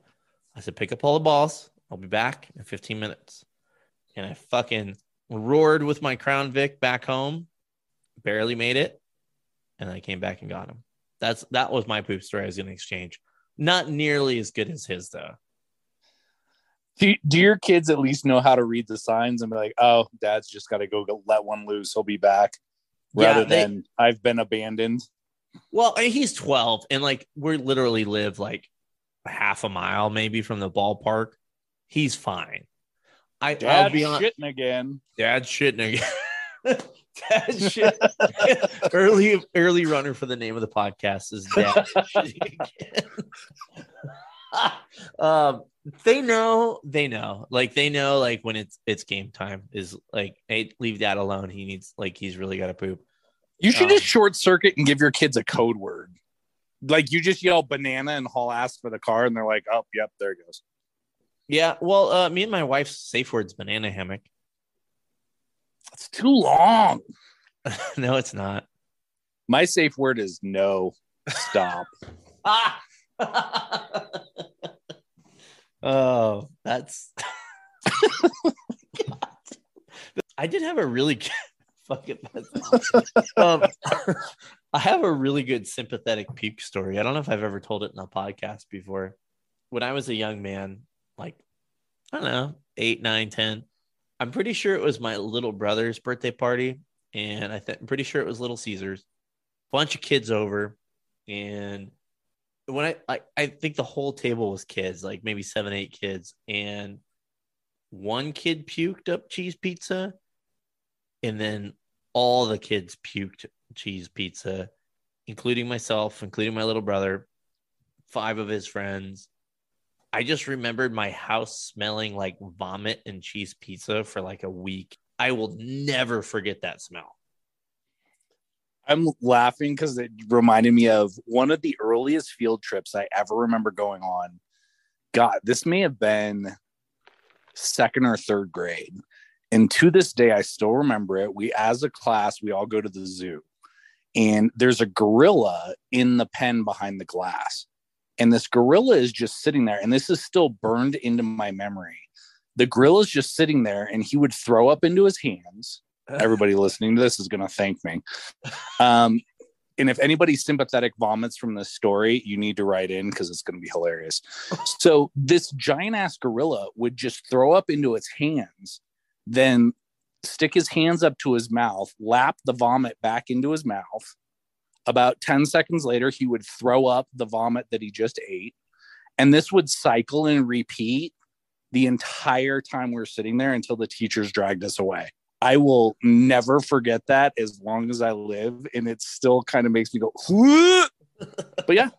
Speaker 1: I said, pick up all the balls. I'll be back in 15 minutes. And I fucking roared with my Crown Vic back home, barely made it, and I came back and got him. That's that was my poop story I was gonna exchange. Not nearly as good as his though.
Speaker 3: Do, do your kids at least know how to read the signs and be like, oh, dad's just got to go let one loose. He'll be back rather yeah, they, than I've been abandoned.
Speaker 1: Well, he's 12 and like we literally live like half a mile maybe from the ballpark. He's fine.
Speaker 3: I, Dad's I'll be on, shitting again.
Speaker 1: Dad's shitting again. Dad's shit. early early runner for the name of the podcast is Dad shitting again. um, they know, they know, like they know, like when it's it's game time is like, hey, leave dad alone. He needs like he's really got to poop.
Speaker 3: You should
Speaker 1: Um,
Speaker 3: just short circuit and give your kids a code word. Like you just yell banana and haul ass for the car, and they're like, "Oh, yep, there it goes."
Speaker 1: Yeah, well, uh, me and my wife's safe word's banana hammock.
Speaker 3: It's too long.
Speaker 1: no, it's not.
Speaker 3: My safe word is no. Stop.
Speaker 1: Ah. oh, that's. I did have a really good um, I have a really good sympathetic puke story. I don't know if I've ever told it in a podcast before. When I was a young man, like I don't know, eight, nine, ten. I'm pretty sure it was my little brother's birthday party, and I th- I'm pretty sure it was Little Caesars. Bunch of kids over, and when I, I I think the whole table was kids, like maybe seven, eight kids, and one kid puked up cheese pizza, and then all the kids puked cheese pizza, including myself, including my little brother, five of his friends. I just remembered my house smelling like vomit and cheese pizza for like a week. I will never forget that smell.
Speaker 3: I'm laughing because it reminded me of one of the earliest field trips I ever remember going on. God, this may have been second or third grade. And to this day, I still remember it. We, as a class, we all go to the zoo, and there's a gorilla in the pen behind the glass. And this gorilla is just sitting there, and this is still burned into my memory. The gorilla is just sitting there, and he would throw up into his hands everybody listening to this is going to thank me. Um, and if anybody sympathetic vomits from this story, you need to write in because it's going to be hilarious. So this giant ass gorilla would just throw up into its hands, then stick his hands up to his mouth, lap the vomit back into his mouth. About 10 seconds later, he would throw up the vomit that he just ate. And this would cycle and repeat the entire time we were sitting there until the teachers dragged us away. I will never forget that as long as I live, and it still kind of makes me go. "Whoa." But yeah,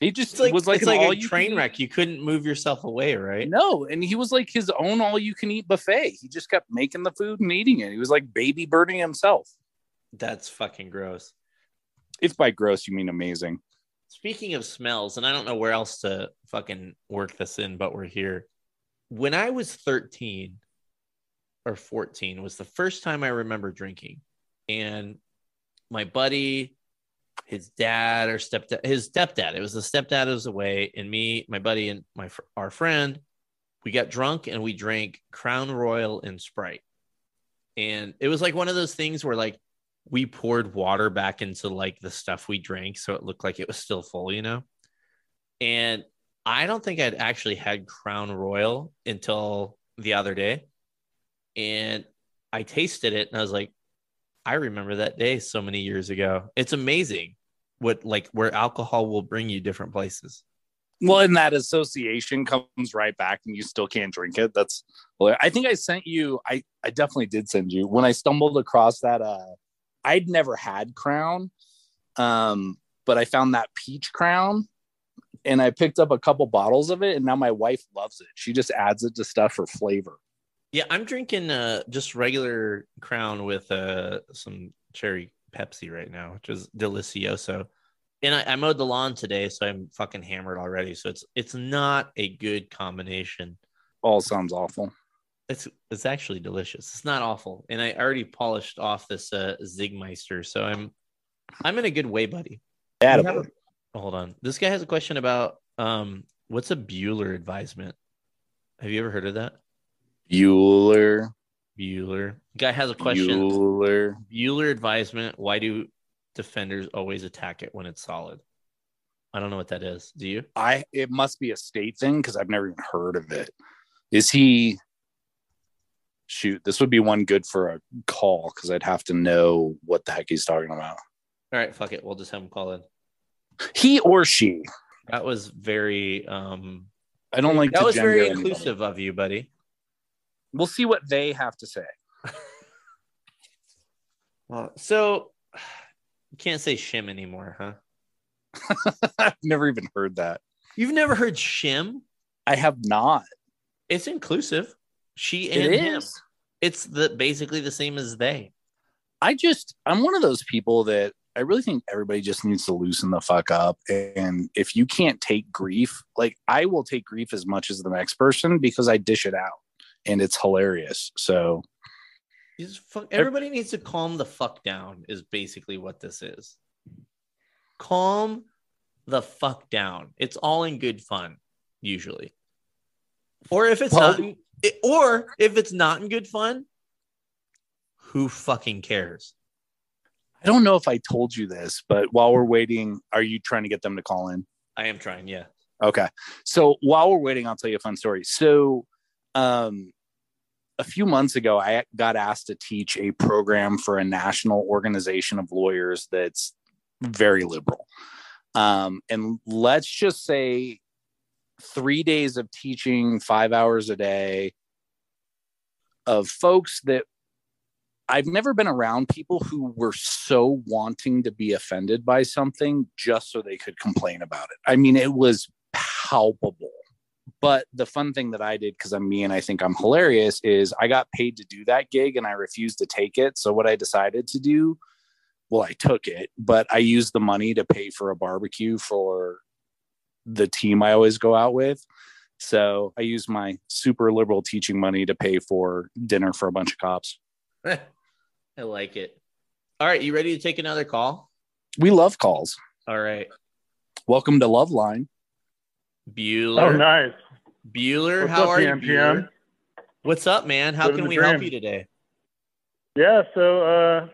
Speaker 3: he just
Speaker 1: It's like,
Speaker 3: was like
Speaker 1: like a
Speaker 3: all-you-can-eat-
Speaker 1: train wreck. You couldn't move yourself away, right?
Speaker 3: No, and he was like his own all-you-can-eat buffet. He just kept making the food and eating it. He was like baby birding himself.
Speaker 1: That's fucking gross.
Speaker 3: If by gross you mean amazing.
Speaker 1: Speaking of smells, and I don't know where else to fucking work this in, but we're here. When I was 13 or 14 was the first time I remember drinking. And my buddy, his dad or stepdad, his stepdad, it was the stepdad was away, and me, my buddy, and my our friend, we got drunk and we drank Crown Royal and Sprite. And it was like one of those things where like we poured water back into like the stuff we drank so it looked like it was still full, you know? And I don't think I'd actually had Crown Royal until the other day. And I tasted it and I was like, I remember that day so many years ago. It's amazing what like where alcohol will bring you different places.
Speaker 3: Well, and that association comes right back, and you still can't drink it. That's. I think I sent you. I I definitely did send you when I stumbled across that. Uh, I'd never had Crown, um, but I found that peach Crown, and I picked up a couple bottles of it, and now my wife loves it. She just adds it to stuff for flavor.
Speaker 1: Yeah, I'm drinking uh just regular crown with uh some cherry Pepsi right now, which is delicioso. And I, I mowed the lawn today, so I'm fucking hammered already. So it's it's not a good combination.
Speaker 3: All sounds awful.
Speaker 1: It's it's actually delicious. It's not awful. And I already polished off this uh Czig Meister, so I'm I'm in a good way, buddy.
Speaker 3: Attaboy.
Speaker 1: Hold on. This guy has a question about um what's a Bueller advisement? Have you ever heard of that?
Speaker 3: Bueller.
Speaker 1: Bueller. Guy has a question.
Speaker 3: Bueller.
Speaker 1: Bueller advisement. Why do defenders always attack it when it's solid? I don't know what that is. Do you?
Speaker 3: I it must be a state thing because I've never even heard of it. Is he shoot, this would be one good for a call because I'd have to know what the heck he's talking about.
Speaker 1: All right, fuck it. We'll just have him call in.
Speaker 3: He or she.
Speaker 1: That was very um
Speaker 3: I don't like
Speaker 1: that was very
Speaker 3: anybody.
Speaker 1: inclusive of you, buddy.
Speaker 3: We'll see what they have to say.
Speaker 1: Well, so you can't say shim anymore, huh?
Speaker 3: I've never even heard that.
Speaker 1: You've never heard shim?
Speaker 3: I have not.
Speaker 1: It's inclusive. She
Speaker 3: It
Speaker 1: and him.
Speaker 3: is.
Speaker 1: It's the basically the same as they.
Speaker 3: I just I'm one of those people that I really think everybody just needs to loosen the fuck up. And if you can't take grief, like I will take grief as much as the next person because I dish it out and it's hilarious. So
Speaker 1: fuck, everybody needs to calm the fuck down. Is basically what this is. Calm the fuck down. It's all in good fun, usually. Or if it's
Speaker 3: Well-
Speaker 1: not, in, it- or if it's not in good fun, who fucking cares?
Speaker 3: I don't know if I told you this, but while we're waiting, are you trying to get them to call in?
Speaker 1: I am trying. Yeah.
Speaker 3: Okay. So while we're waiting, I'll tell you a fun story. So, um, a few months ago, I got asked to teach a program for a national organization of lawyers that's very liberal. Um, and let's just say three days of teaching, five hours a day of folks that I've never been around people who were so wanting to be offended by something just so they could complain about it. I mean, it was palpable. But the fun thing that I did, because I'm me and I think I'm hilarious, is I got paid to do that gig and I refused to take it. So what I decided to do, well, I took it, but I used the money to pay for a barbecue for the team I always go out with. So I used my super liberal teaching money to pay for dinner for a bunch of cops.
Speaker 1: I like it. All right. You ready to take another call?
Speaker 3: We love calls.
Speaker 1: All right.
Speaker 3: Welcome to Loveline.
Speaker 1: Bueller.
Speaker 5: Oh, nice.
Speaker 1: Bueller,
Speaker 5: What's
Speaker 1: how
Speaker 5: up,
Speaker 1: are you?
Speaker 5: PMPM?
Speaker 1: Bueller? What's up, man? How
Speaker 5: Living
Speaker 1: can
Speaker 5: the
Speaker 1: we help you today?
Speaker 5: Yeah, so uh,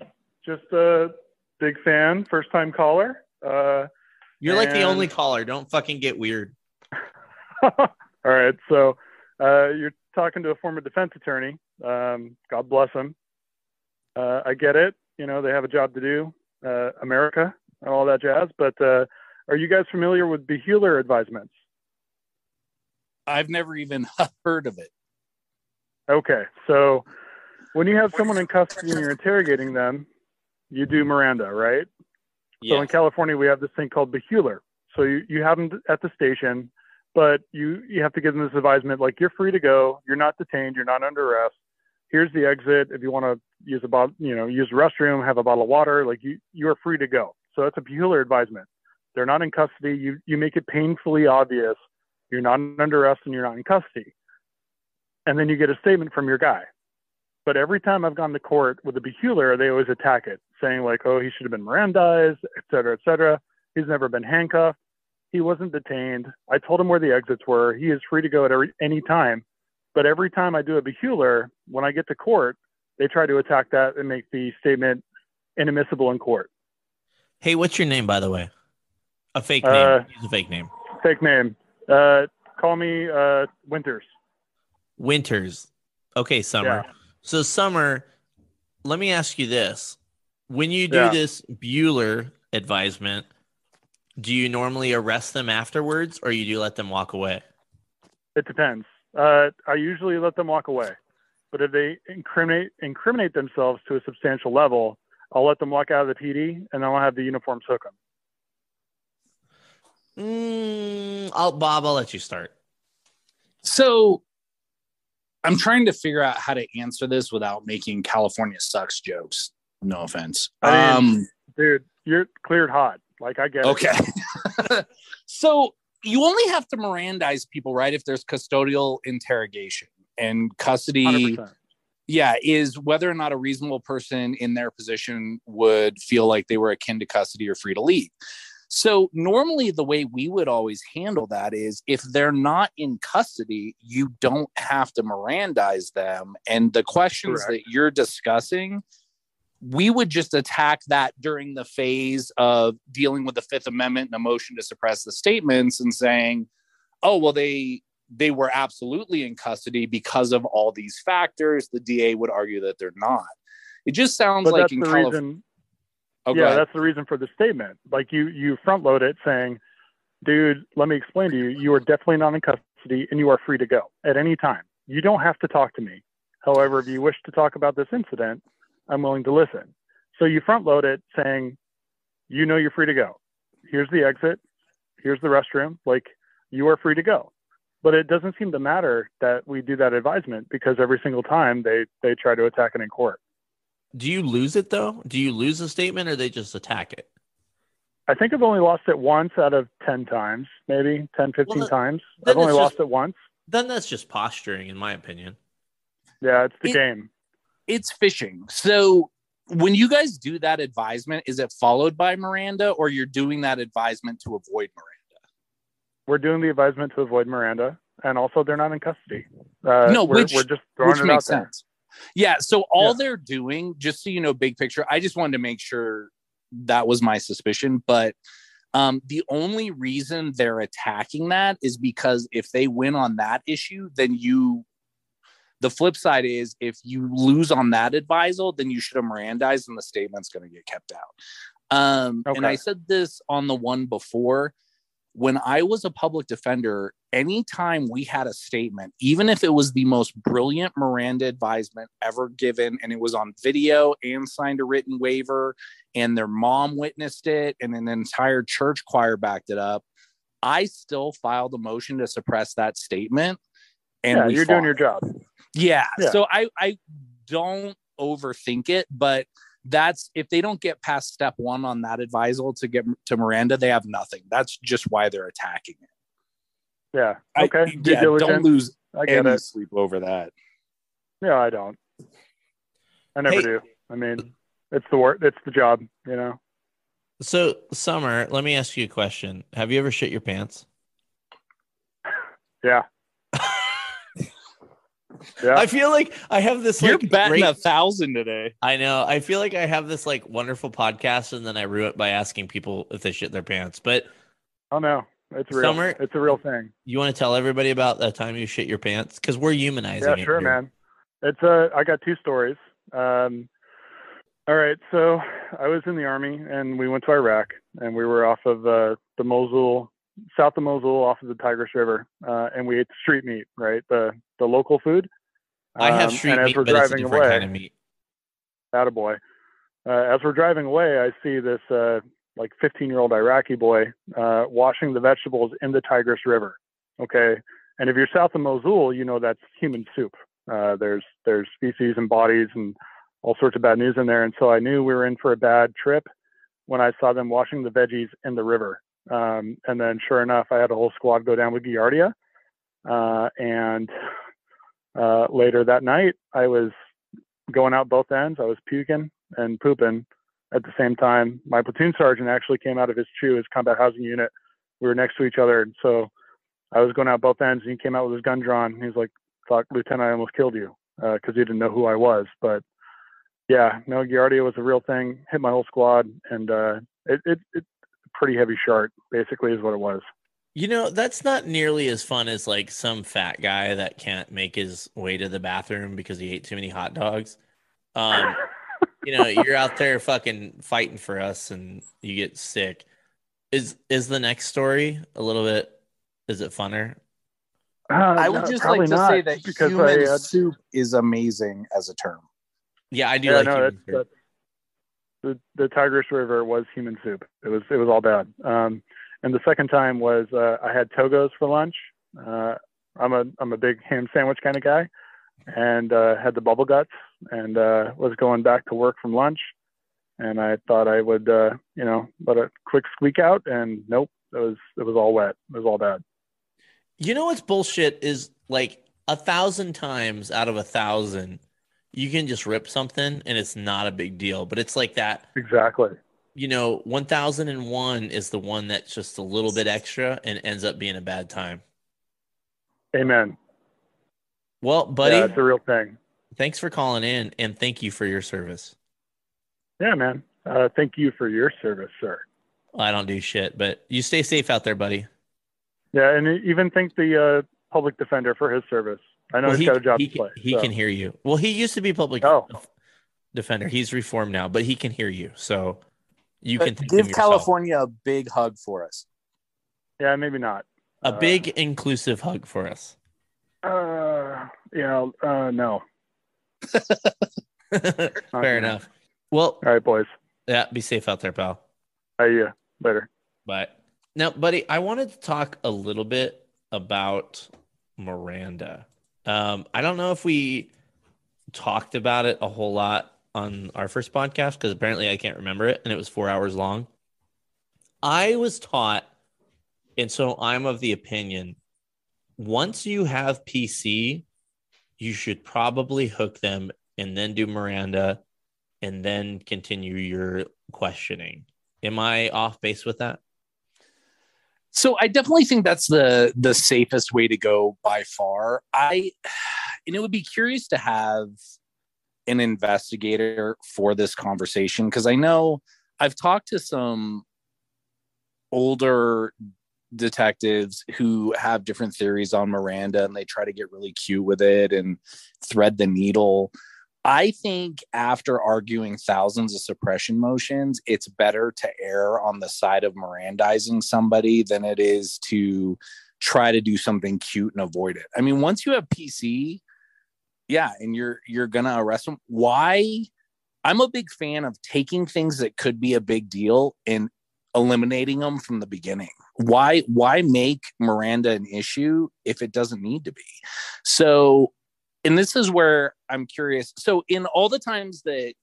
Speaker 5: just a big fan, first time caller. Uh,
Speaker 1: You're like the only caller. Don't fucking get weird.
Speaker 5: all right, so uh, you're talking to a former defense attorney. Um, God bless him. Uh, I get it. You know, they have a job to do, uh, America and all that jazz. But uh, are you guys familiar with Beheler advisements?
Speaker 3: I've never even heard of it.
Speaker 5: Okay, so when you have someone in custody and you're interrogating them, you do Miranda, right? So in California, we have this thing called Beheler. So you, you have them at the station, but you, you have to give them this advisement like you're free to go, you're not detained, you're not under arrest. Here's the exit. If you want to use a bottle, you know, use the restroom, have a bottle of water, like you you are free to go. So that's a Beheler advisement. They're not in custody. You you make it painfully obvious you're not under arrest and you're not in custody. And then you get a statement from your guy. But every time I've gone to court with a Beheler, they always attack it, saying like, "Oh, he should have been Mirandized, et cetera, et cetera. He's never been handcuffed. He wasn't detained. I told him where the exits were. He is free to go at every, any time. But every time I do a Beheler, when I get to court, they try to attack that and make the statement inadmissible in court.
Speaker 1: Hey, what's your name, by the way? A fake
Speaker 5: Uh,
Speaker 1: name. Use a fake name.
Speaker 5: Fake name. Uh, call me uh, Winters.
Speaker 1: Winters. Okay, Summer.
Speaker 5: Yeah.
Speaker 1: So, Summer, let me ask you this. When you do
Speaker 5: Yeah.
Speaker 1: this Bueller advisement, do you normally arrest them afterwards or you do let them walk away?
Speaker 5: It depends. Uh, I usually let them walk away, but if they incriminate incriminate themselves to a substantial level, I'll let them walk out of the PD, and then I'll have the uniforms hook them.
Speaker 1: Mm, I'll, Bob, I'll let you start.
Speaker 3: So I'm trying to figure out how to answer this without making California sucks jokes. No offense.
Speaker 5: I mean-
Speaker 3: Um,
Speaker 5: Dude, you're cleared hot. Like I get it.
Speaker 3: okay. so you only have to Mirandize people, right? If there's custodial interrogation and custody.
Speaker 5: 100%.
Speaker 3: yeah, is whether or not a reasonable person in their position would feel like they were akin to custody or free to leave. So, normally, the way we would always handle that is if they're not in custody, you don't have to Mirandize them. And the questions
Speaker 5: Correct.
Speaker 3: that you're discussing, we would just attack that during the phase of dealing with the Fifth Amendment and a motion to suppress the statements and saying, oh, well, they they were absolutely in custody because of all these factors. The DA would argue that they're not. It just sounds
Speaker 5: But
Speaker 3: like
Speaker 5: that's
Speaker 3: in
Speaker 5: the
Speaker 3: California.
Speaker 5: reason.
Speaker 3: Oh,
Speaker 5: yeah, that's the reason for the statement. Like you, you front load it saying, "Dude, let me explain to you. You are definitely not in custody, and you are free to go at any time. You don't have to talk to me. However, if you wish to talk about this incident, I'm willing to listen." So you front load it saying, "You know, you're free to go. Here's the exit. Here's the restroom. Like you are free to go. But it doesn't seem to matter that we do that advisement because every single time they they try to attack it in court.
Speaker 1: Do you lose it though? Do you lose a statement or they just attack it?
Speaker 5: I think I've only lost it once out of 10 times, maybe 10, 15
Speaker 1: Well, that-
Speaker 5: times.
Speaker 1: then
Speaker 5: I've only
Speaker 1: it's
Speaker 5: lost it once.
Speaker 1: Then that's just posturing, in my opinion.
Speaker 5: Yeah, it's the
Speaker 3: It-
Speaker 5: game.
Speaker 3: It's fishing. So when you guys do that advisement, is it followed by Miranda or you're doing that advisement to avoid Miranda?
Speaker 5: We're doing the advisement to avoid Miranda, and also they're not in custody. Uh,
Speaker 3: No,
Speaker 5: we're,
Speaker 3: which-
Speaker 5: we're just throwing
Speaker 3: Which
Speaker 5: it
Speaker 3: makes
Speaker 5: out there.
Speaker 3: sense. Yeah. So all
Speaker 5: Yeah.
Speaker 3: they're doing, just so you know, big picture, I just wanted to make sure that was my suspicion. But um, the only reason they're attacking that is because if they win on that issue, then you the flip side is if you lose on that advisal, then you should have Mirandized and the statement's going to get kept out. Um, And I said this on the one before. When I was a public defender, anytime we had a statement, even if it was the most brilliant Miranda advisement ever given, and it was on video and signed a written waiver, and their mom witnessed it, and an entire church choir backed it up, I still filed a motion to suppress that statement. And
Speaker 5: yeah, you're doing your job.
Speaker 3: Yeah.
Speaker 5: Yeah.
Speaker 3: So I I don't overthink it, but that's if they don't get past step one on that advisal to get to Miranda, they have nothing. That's just why they're attacking it.
Speaker 5: Yeah. Okay. Due
Speaker 3: yeah, don't
Speaker 5: diligence.
Speaker 3: lose
Speaker 5: I get
Speaker 3: any
Speaker 5: it.
Speaker 3: sleep over that.
Speaker 5: Yeah, I don't. I never
Speaker 1: Hey.
Speaker 5: do. I mean, it's the work. It's the job. You know.
Speaker 1: So, Summer, let me ask you a question. Have you ever shit your pants?
Speaker 5: Yeah. Yeah.
Speaker 1: I feel like I have this
Speaker 3: You're
Speaker 1: like
Speaker 3: batting
Speaker 1: great-
Speaker 3: a thousand today.
Speaker 1: I know. I feel like I have this like wonderful podcast, and then I ruin it by asking people if they shit their pants. But
Speaker 5: oh no, it's real.
Speaker 1: Summer-
Speaker 5: It's a real thing.
Speaker 1: you want to tell everybody about that time you shit your pants because we're humanizing.
Speaker 5: Yeah, sure,
Speaker 1: here.
Speaker 5: man. It's uh, I got two stories. Um, all right, so I was in the army and we went to Iraq and we were off of uh, the Mosul, south of Mosul, off of the Tigris River, uh, and we ate street meat, right? The the local food.
Speaker 1: I have
Speaker 5: Um,
Speaker 1: street
Speaker 5: and as
Speaker 1: meat,
Speaker 5: we're
Speaker 1: but it's a
Speaker 5: driving
Speaker 1: different
Speaker 5: away,
Speaker 1: kind of meat.
Speaker 5: attaboy. Uh, as we're driving away, I see this uh, like 15 year old Iraqi boy uh, washing the vegetables in the Tigris River. Okay, and if you're south of Mosul, you know that's human soup. Uh, there's there's species and bodies and all sorts of bad news in there. And so I knew we were in for a bad trip when I saw them washing the veggies in the river. Um, and then sure enough, I had a whole squad go down with Giardia. Uh, and uh, later that night, I was going out both ends. I was puking and pooping at the same time. My platoon sergeant actually came out of his CHU, his combat housing unit. We were next to each other. And so I was going out both ends and he came out with his gun drawn. He was like, fuck, Lieutenant, I almost killed you because he didn't know who I was. But yeah, no, Giardia was a real thing. Hit my whole squad, and uh, it, it it's a pretty heavy shart. Basically, is what it was.
Speaker 1: You know, that's not nearly as fun as like some fat guy that can't make his way to the bathroom because he ate too many hot dogs. Um, you know, you're out there fucking fighting for us and you get sick. Is is the next story a little bit is it funner?
Speaker 5: Uh,
Speaker 3: I would
Speaker 5: no,
Speaker 3: just like to
Speaker 5: not,
Speaker 3: say that
Speaker 5: because
Speaker 3: human
Speaker 5: I, uh,
Speaker 3: soup is amazing as a term.
Speaker 1: Yeah, I do
Speaker 5: yeah,
Speaker 1: like
Speaker 5: no,
Speaker 1: human
Speaker 5: that's,
Speaker 1: soup.
Speaker 5: The Tigris River was human soup. It was it was all bad. Um, and the second time was uh, I had Togo's for lunch. Uh, I'm a I'm a big ham sandwich kind of guy, and uh, had the bubble guts, and uh, was going back to work from lunch, and I thought I would uh, you know let a quick squeak out, and nope, it was it was all wet. It was all bad.
Speaker 1: You know what's bullshit is like a thousand times out of a thousand, you can just rip something and it's not a big deal. But it's like that,
Speaker 5: Exactly.
Speaker 1: you know, 1001 is the one that's just a little bit extra and ends up being a bad time.
Speaker 5: Amen.
Speaker 1: Well, buddy,
Speaker 5: Yeah, it's a real thing.
Speaker 1: thanks for calling in and thank you for your service.
Speaker 5: Yeah, man. Uh, thank you for your service, sir.
Speaker 1: I don't do shit, but you stay safe out there, buddy.
Speaker 5: Yeah, and even thank the uh, public defender for his service. I know
Speaker 1: Well,
Speaker 5: he's
Speaker 1: he,
Speaker 5: got a job
Speaker 1: he
Speaker 5: to play.
Speaker 1: can, he
Speaker 5: so.
Speaker 1: can hear you. Well, he used to be public
Speaker 5: Oh.
Speaker 1: defender. He's reformed now, but he can hear you. So you can
Speaker 3: But
Speaker 1: thank
Speaker 3: give. California a big hug for us.
Speaker 5: Yeah, maybe not.
Speaker 1: a
Speaker 5: Uh,
Speaker 1: big inclusive hug for us.
Speaker 5: Uh, yeah, uh, no.
Speaker 1: Fair
Speaker 5: Okay.
Speaker 1: enough. Well,
Speaker 5: All right, boys.
Speaker 1: yeah, be safe out there, pal.
Speaker 5: I uh, later.
Speaker 1: Bye. Now, buddy, I wanted to talk a little bit about Miranda. Um, I don't know if we talked about it a whole lot on our first podcast because apparently I can't remember it and it was four hours long. I was taught, and so I'm of the opinion once you have PC, you should probably hook them and then do Miranda and then continue your questioning. Am I off base with that?
Speaker 3: So I definitely think that's the the safest way to go by far. I and it would be curious to have an investigator for this conversation because I know I've talked to some older detectives who have different theories on Miranda and they try to get really cute with it and thread the needle. I think after arguing thousands of suppression motions, it's better to err on the side of Mirandizing somebody than it is to try to do something cute and avoid it. I mean, once you have PC, yeah, and you're you're gonna arrest them. Why? I'm a big fan of taking things that could be a big deal and eliminating them from the beginning. Why why make Miranda an issue if it doesn't need to be? So and this is where I'm curious. So in all the times that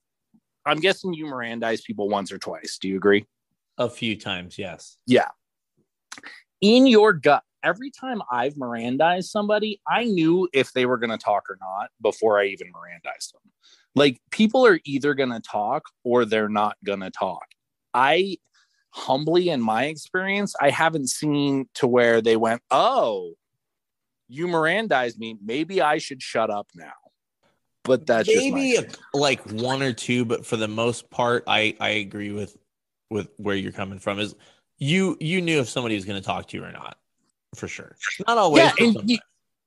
Speaker 3: I'm guessing you Mirandize people once or twice, do you agree?
Speaker 1: A few times, yes.
Speaker 3: Yeah. In your gut, every time I've Mirandized somebody, I knew if they were going to talk or not before I even Mirandized them. Like people are either going to talk or they're not going to talk. I humbly, in my experience, I haven't seen to where they went, oh, you Mirandized me. Maybe I should shut up now. But that's
Speaker 1: maybe like one or two, but for the most part, I I agree with with where you're coming from. Is you you knew if somebody was going to talk to you or not, for sure. Not always.
Speaker 3: Yeah, and you,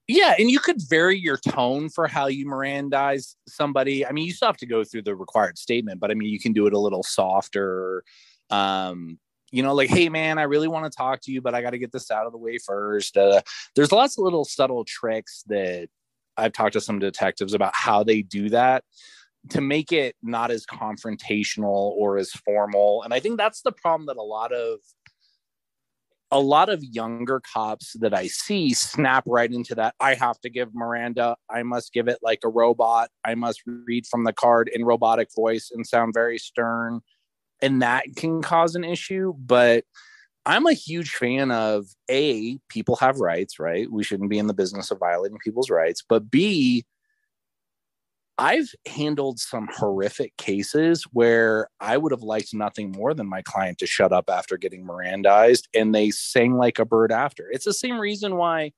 Speaker 3: yeah, and you could vary your tone for how you Mirandize somebody. I mean, you still have to go through the required statement, but I mean, you can do it a little softer. Um, you know, like, hey, man, I really want to talk to you, but I got to get this out of the way first. Uh, there's lots of little subtle tricks that I've talked to some detectives about how they do that to make it not as confrontational or as formal. And I think that's the problem that a lot of a lot of younger cops that I see snap right into that. I have to give Miranda, I must give it like a robot. I must read from the card in robotic voice and sound very stern and that can cause an issue. But I'm a huge fan of A, people have rights, right? We shouldn't be in the business of violating people's rights. But B, I've handled some horrific cases where I would have liked nothing more than my client to shut up after getting Mirandized and they sang like a bird after. It's the same reason why,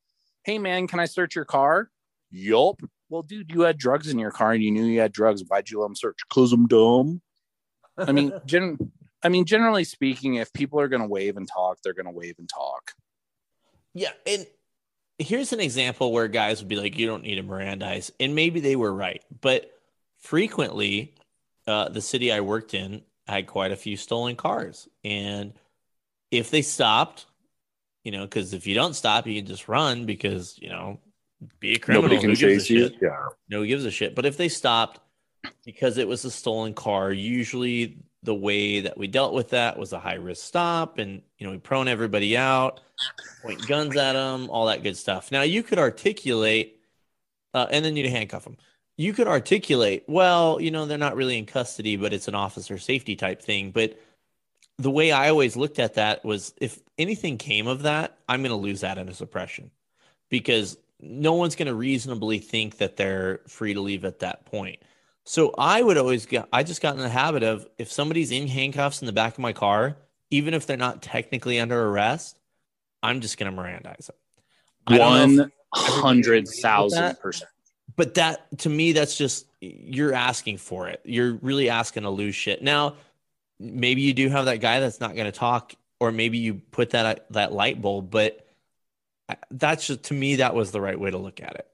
Speaker 3: hey man, can I search your car? Yup. Well, dude, you had drugs in your car and you knew you had drugs. Why'd you let them search? Cause I'm dumb. I mean, gen- I mean, generally speaking, if people are going to waive and talk, they're going to waive and talk.
Speaker 1: Yeah, and here's an example where guys would be like, "You don't need a Mirandize," and maybe they were right, but frequently, uh, the city I worked in had quite a few stolen cars, and if they stopped, you know, because if you don't stop, you can just run because you know, be a criminal.
Speaker 3: Nobody can chase you.
Speaker 1: Yeah, no gives a shit. But if they stopped because it was a stolen car. Usually, the way that we dealt with that was a high risk stop, and you know we prone everybody out, point guns at them, all that good stuff. Now you could articulate, uh, and then you'd handcuff them. You could articulate, well, you know they're not really in custody, but it's an officer safety type thing. But the way I always looked at that was, if anything came of that, I'm going to lose that in a suppression because no one's going to reasonably think that they're free to leave at that point. So I would always get, I just got in the habit of if somebody's in handcuffs in the back of my car, even if they're not technically under arrest, I'm just going to Mirandize them.
Speaker 3: One hundred thousand percent.
Speaker 1: But that to me, that's just you're asking for it. You're really asking to lose shit. Now, maybe you do have that guy that's not going to talk, or maybe you put that that light bulb. But uh, that's just to me, that was the right way to look at it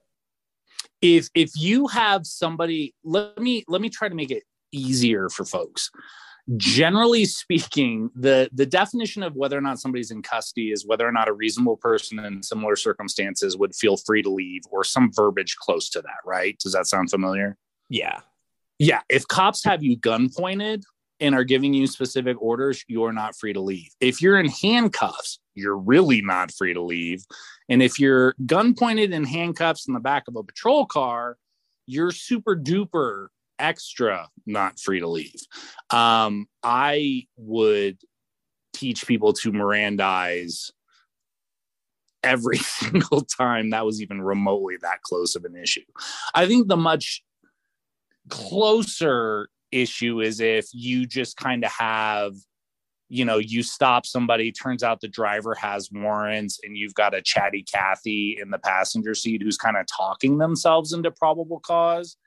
Speaker 3: if if you have somebody let me let me try to make it easier for folks. Generally speaking the the definition of whether or not somebody's in custody is whether or not a reasonable person in similar circumstances would feel free to leave or some verbiage close to that right? Does that sound familiar?
Speaker 1: Yeah.
Speaker 3: Yeah. If cops have you gun pointed and are giving you specific orders, you're not free to leave. If you're in handcuffs, you're really not free to leave. And if you're gun pointed in handcuffs in the back of a patrol car, you're super duper extra not free to leave. Um, I would teach people to Mirandize every single time that was even remotely that close of an issue. I think the much closer issue is if you just kind of have you know you stop somebody turns out the driver has warrants and you've got a chatty cathy in the passenger seat who's kind of talking themselves into probable cause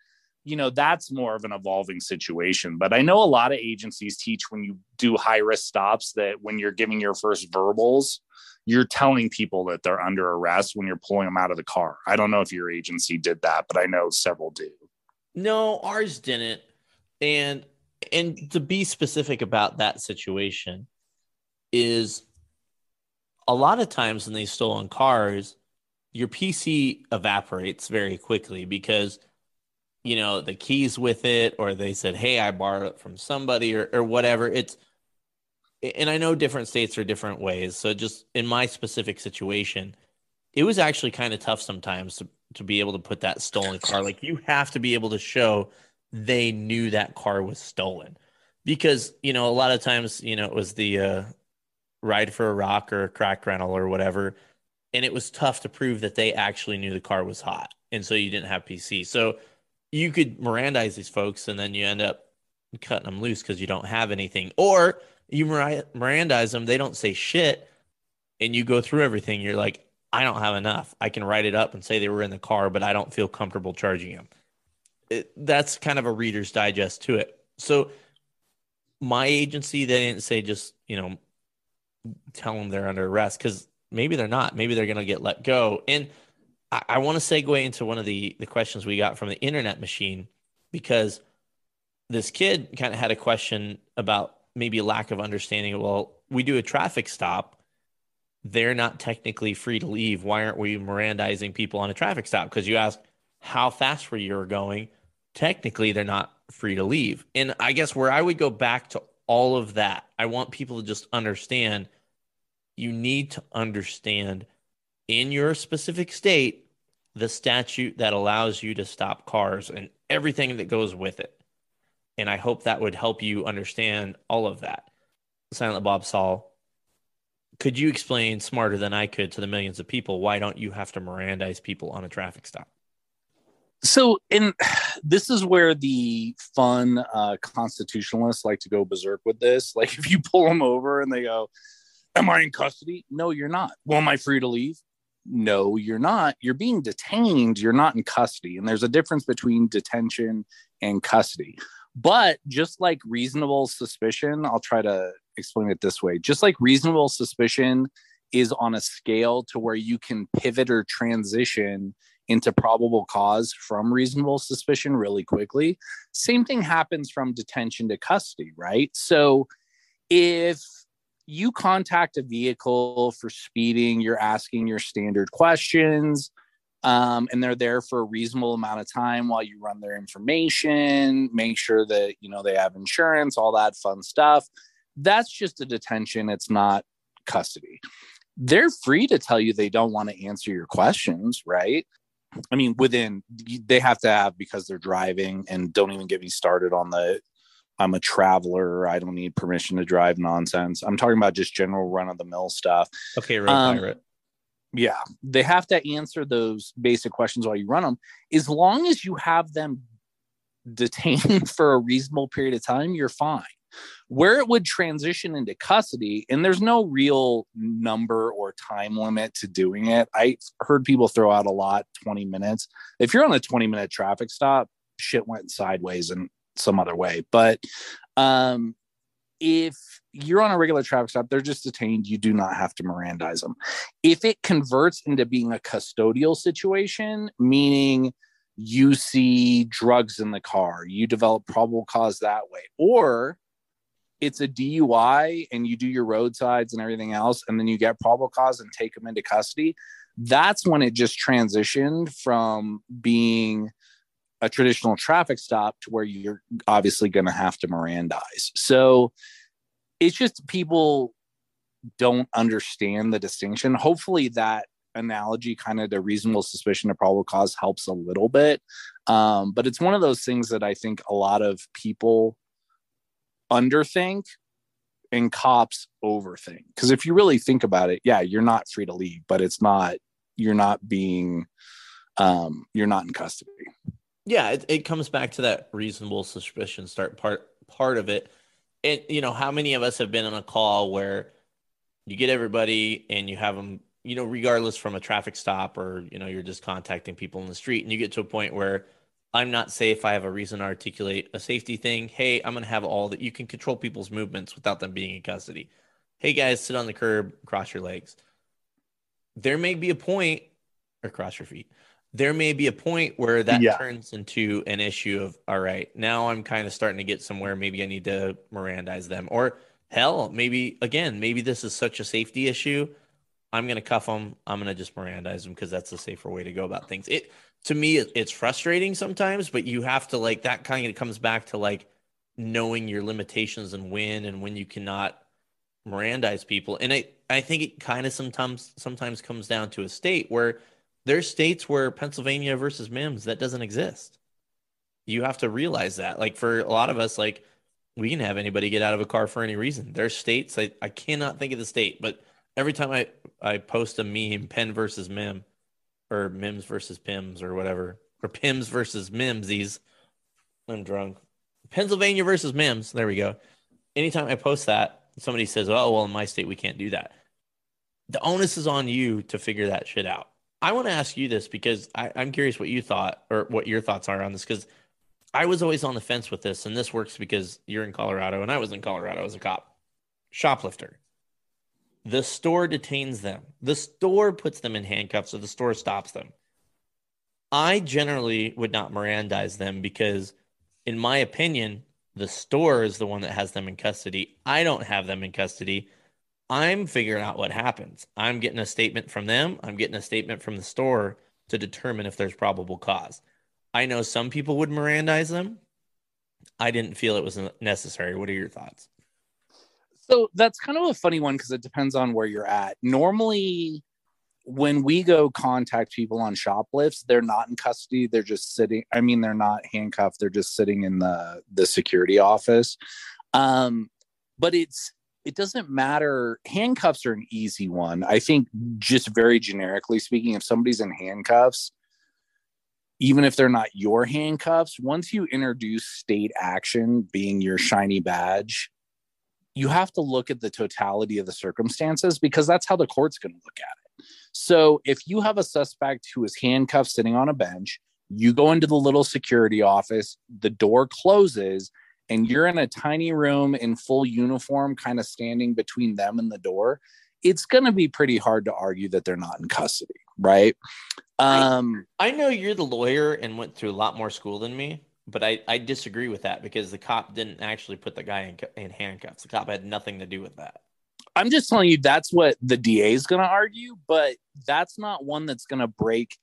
Speaker 3: you know that's more of an evolving situation. But i know a lot of agencies teach when you do high risk stops that when you're giving your first verbals you're telling people that they're under arrest when you're pulling them out of the car. I don't know if your agency did that but i know several do.
Speaker 1: No ours didn't and and to be specific about that situation is a lot of times in these stolen cars your pc evaporates very quickly because you know the keys with it or they said hey i borrowed it from somebody or, or whatever. It's and i know different states are different ways. So just in my specific situation it was actually kind of tough sometimes to, to be able to put that stolen car. Like you have to be able to show they knew that car was stolen because you know a lot of times you know it was the uh, ride for a rock or a crack rental or whatever and it was tough to prove that they actually knew the car was hot and so you didn't have pc so you could Mirandize these folks and then you end up cutting them loose because you don't have anything. Or you Mirandize them, they don't say shit, and you go through everything. You're like, I don't have enough. I can write it up and say they were in the car, but I don't feel comfortable charging them. It, that's kind of a reader's digest to it. So my agency, they didn't say just, you know, tell them they're under arrest because maybe they're not. Maybe they're going to get let go. And I, I want to segue into one of the the questions we got from the internet machine because this kid kind of had a question about maybe a lack of understanding. Well, we do a traffic stop. They're not technically free to leave. Why aren't we Mirandizing people on a traffic stop? Because you ask how fast were you going. Technically, they're not free to leave. And I guess where I would go back to all of that, I want people to just understand you need to understand in your specific state the statute that allows you to stop cars and everything that goes with it. And I hope that would help you understand all of that. Silent Bob Saul, could you explain smarter than I could to the millions of people why don't you have to Mirandize people on a traffic stop?
Speaker 3: So, in this is where the fun uh, constitutionalists like to go berserk with this. Like, if you pull them over and they go, Am I in custody? No, you're not. Well, am I free to leave? no you're not you're being detained you're not in custody and there's a difference between detention and custody but just like reasonable suspicion i'll try to explain it this way just like reasonable suspicion is on a scale to where you can pivot or transition into probable cause from reasonable suspicion really quickly same thing happens from detention to custody right so if you contact a vehicle for speeding, you're asking your standard questions, um, and they're there for a reasonable amount of time while you run their information, make sure that you know they have insurance, all that fun stuff. That's just a detention. It's not custody. They're free to tell you they don't want to answer your questions, right? I mean, within they have to have because they're driving, and don't even get me started on the I'm a traveler. I don't need permission to drive nonsense. I'm talking about just general run of the mill stuff.
Speaker 1: Okay, road um, pirate.
Speaker 3: Yeah, they have to answer those basic questions while you run them. As long as you have them detained for a reasonable period of time, you're fine. Where it would transition into custody, and there's no real number or time limit to doing it. I heard people throw out a lot 20 minutes. If you're on a 20 minute traffic stop, shit went sideways and some other way. But um, if you're on a regular traffic stop, they're just detained. You do not have to Mirandize them. If it converts into being a custodial situation, meaning you see drugs in the car, you develop probable cause that way, or it's a DUI and you do your roadsides and everything else, and then you get probable cause and take them into custody. That's when it just transitioned from being a traditional traffic stop to where you're obviously going to have to Mirandize. So it's just people don't understand the distinction. Hopefully, that analogy, kind of the reasonable suspicion to probable cause, helps a little bit. Um, but it's one of those things that I think a lot of people underthink and cops overthink. Because if you really think about it, yeah, you're not free to leave, but it's not, you're not being, um, you're not in custody.
Speaker 1: Yeah, it, it comes back to that reasonable suspicion start part part of it. And you know, how many of us have been on a call where you get everybody and you have them, you know, regardless from a traffic stop or you know, you're just contacting people in the street, and you get to a point where I'm not safe. I have a reason to articulate a safety thing. Hey, I'm going to have all that. You can control people's movements without them being in custody. Hey, guys, sit on the curb, cross your legs. There may be a point, or cross your feet. There may be a point where that yeah. turns into an issue of, all right, now I'm kind of starting to get somewhere. Maybe I need to Mirandize them. Or hell, maybe, again, maybe this is such a safety issue. I'm going to cuff them. I'm going to just Mirandize them because that's the safer way to go about things. It, to me it's frustrating sometimes but you have to like that kind of comes back to like knowing your limitations and when and when you cannot mirandize people. And i i think it kind of sometimes sometimes comes down to a state where there's states where pennsylvania versus Mimms that doesn't exist. You have to realize that. Like for a lot of us like we can have anybody get out of a car for any reason. There's states i, I cannot think of the state but every time i i post a meme penn versus mim or Mims versus Pims or whatever, or Pims versus Mimsies. I'm drunk. Pennsylvania versus Mimms. There we go. Anytime I post that, somebody says, "Oh, well, in my state we can't do that." The onus is on you to figure that shit out. I want to ask you this because I, I'm curious what you thought or what your thoughts are on this because I was always on the fence with this, and this works because you're in Colorado and I was in Colorado as a cop. Shoplifter. The store detains them. The store puts them in handcuffs, or the store stops them. I generally would not Mirandize them because, in my opinion, the store is the one that has them in custody. I don't have them in custody. I'm figuring out what happens. I'm getting a statement from them. I'm getting a statement from the store to determine if there's probable cause. I know some people would Mirandize them. I didn't feel it was necessary. What are your thoughts?
Speaker 3: So that's kind of a funny one because it depends on where you're at. Normally, when we go contact people on shoplifts, they're not in custody. They're just sitting. I mean, they're not handcuffed. They're just sitting in the the security office. Um, but it's it doesn't matter. Handcuffs are an easy one. I think just very generically speaking, if somebody's in handcuffs, even if they're not your handcuffs, once you introduce state action being your shiny badge, you have to look at the totality of the circumstances because that's how the court's going to look at it. So if you have a suspect who is handcuffed sitting on a bench, you go into the little security office, the door closes, and you're in a tiny room in full uniform, kind of standing between them and the door, it's going to be pretty hard to argue that they're not in custody, right?
Speaker 1: Um, I, I know you're the lawyer and went through a lot more school than me but I, I disagree with that because the cop didn't actually put the guy in, in handcuffs. The cop had nothing to do with that.
Speaker 3: I'm just telling you that's what the DA is going to argue, but that's not one that's going to break.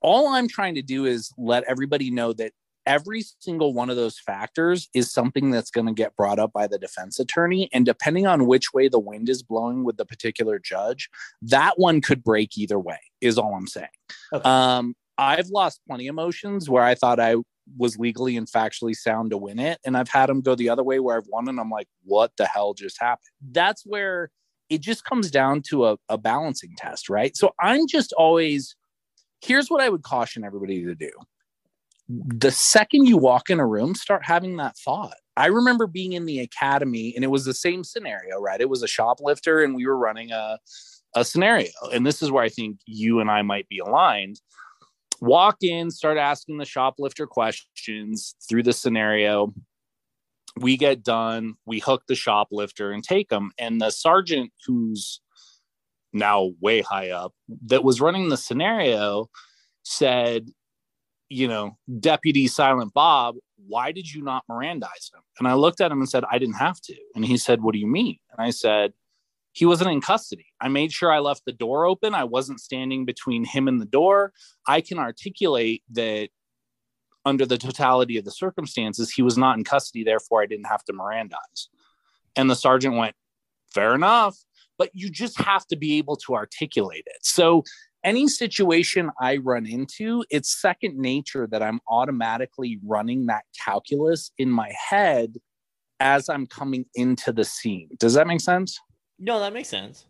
Speaker 3: All I'm trying to do is let everybody know that every single one of those factors is something that's going to get brought up by the defense attorney. And depending on which way the wind is blowing with the particular judge, that one could break either way, is all I'm saying. Okay. Um, I've lost plenty of motions where I thought I was legally and factually sound to win it. And I've had them go the other way where I've won and I'm like, what the hell just happened? That's where it just comes down to a, a balancing test, right? So I'm just always here's what I would caution everybody to do. The second you walk in a room, start having that thought. I remember being in the academy and it was the same scenario, right? It was a shoplifter and we were running a, a scenario. And this is where I think you and I might be aligned walk in, start asking the shoplifter questions through the scenario. We get done, we hook the shoplifter and take them. And the sergeant, who's now way high up, that was running the scenario said, you know, Deputy Silent Bob, why did you not Mirandize him? And I looked at him and said, I didn't have to. And he said, What do you mean? And I said, he wasn't in custody. I made sure I left the door open. I wasn't standing between him and the door. I can articulate that under the totality of the circumstances, he was not in custody. Therefore, I didn't have to Mirandize. And the sergeant went, Fair enough. But you just have to be able to articulate it. So, any situation I run into, it's second nature that I'm automatically running that calculus in my head as I'm coming into the scene. Does that make sense?
Speaker 1: No, that makes sense.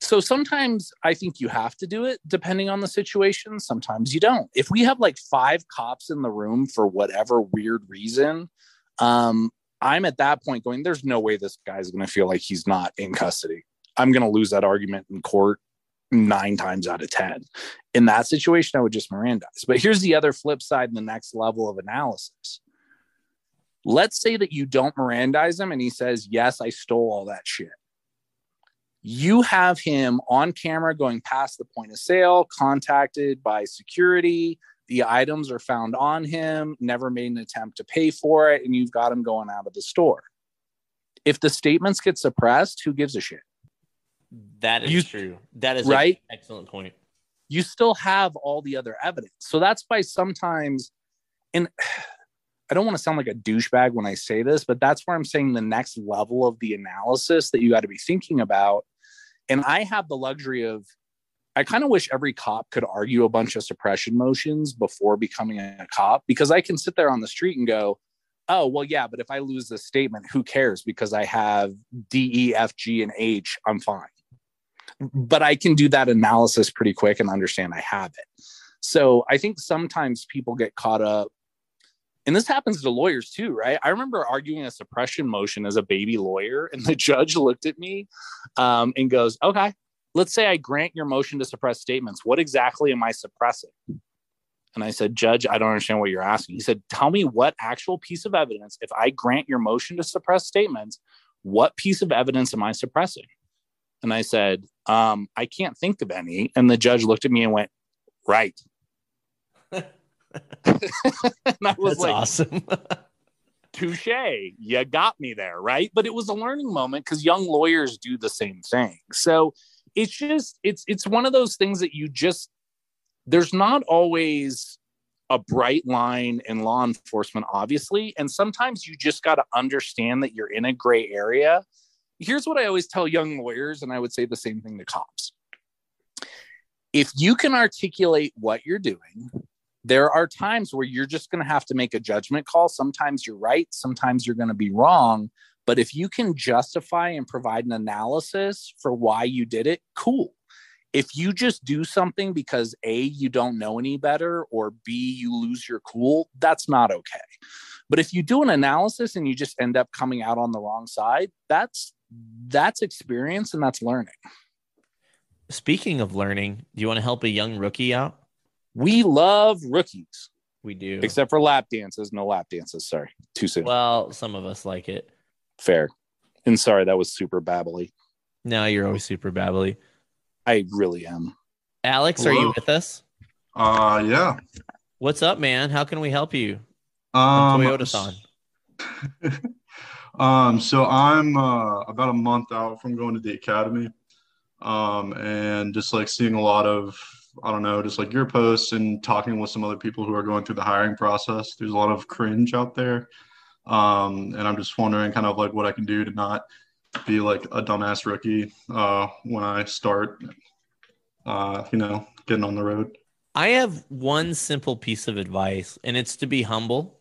Speaker 3: So sometimes I think you have to do it depending on the situation. Sometimes you don't. If we have like five cops in the room for whatever weird reason, um, I'm at that point going, there's no way this guy's going to feel like he's not in custody. I'm going to lose that argument in court nine times out of 10. In that situation, I would just Mirandize. But here's the other flip side and the next level of analysis. Let's say that you don't Mirandize him and he says, Yes, I stole all that shit. You have him on camera going past the point of sale, contacted by security. The items are found on him, never made an attempt to pay for it, and you've got him going out of the store. If the statements get suppressed, who gives a shit?
Speaker 1: That is
Speaker 3: You-
Speaker 1: true. That is
Speaker 3: right?
Speaker 1: An excellent point.
Speaker 3: you still have all the other evidence. So that's why sometimes, and I don't want to sound like a douchebag when I say this, but that's where I'm saying the next level of the analysis that you got to be thinking about. And I have the luxury of, I kind of wish every cop could argue a bunch of suppression motions before becoming a cop because I can sit there on the street and go, oh, well, yeah, but if I lose this statement, who cares? Because I have D, E, F, G, and H, I'm fine but I can do that analysis pretty quick and understand I have it. So I think sometimes people get caught up, and this happens to lawyers too, right? I remember arguing a suppression motion as a baby lawyer, and the judge looked at me um, and goes, Okay, let's say I grant your motion to suppress statements. What exactly am I suppressing? And I said, Judge, I don't understand what you're asking. He said, Tell me what actual piece of evidence, if I grant your motion to suppress statements, what piece of evidence am I suppressing? And I said, um, I can't think of any. And the judge looked at me and went, Right. and I was
Speaker 1: That's
Speaker 3: like,
Speaker 1: awesome.
Speaker 3: touche, you got me there. Right. But it was a learning moment because young lawyers do the same thing. So it's just, it's, it's one of those things that you just, there's not always a bright line in law enforcement, obviously. And sometimes you just got to understand that you're in a gray area here's what I always tell young lawyers, and I would say the same thing to cops. If you can articulate what you're doing, there are times where you're just going to have to make a judgment call. Sometimes you're right, sometimes you're going to be wrong. But if you can justify and provide an analysis for why you did it, cool. If you just do something because A, you don't know any better, or B, you lose your cool, that's not okay. But if you do an analysis and you just end up coming out on the wrong side, that's that's experience and that's learning.
Speaker 1: Speaking of learning, do you want to help a young rookie out?
Speaker 3: We love rookies,
Speaker 1: We do.
Speaker 3: except for lap dances. No lap dances. Sorry, too soon.
Speaker 1: well, some of us like it.
Speaker 3: Fair. And sorry, that was super babbly.
Speaker 1: No, you're always super babbly.
Speaker 3: I really am.
Speaker 1: Alex, are you with us?
Speaker 6: Uh, yeah.
Speaker 1: What's up, man? How can we help you?
Speaker 6: Um,
Speaker 1: Toyota Thon.
Speaker 6: um, so I'm uh, about a month out from going to the academy, um, and just like seeing a lot of I don't know, just like your posts and talking with some other people who are going through the hiring process. There's a lot of cringe out there, um, and I'm just wondering kind of like what I can do to not be like a dumbass rookie uh, when I start, uh, you know, getting on the road.
Speaker 1: I have one simple piece of advice, and it's to be humble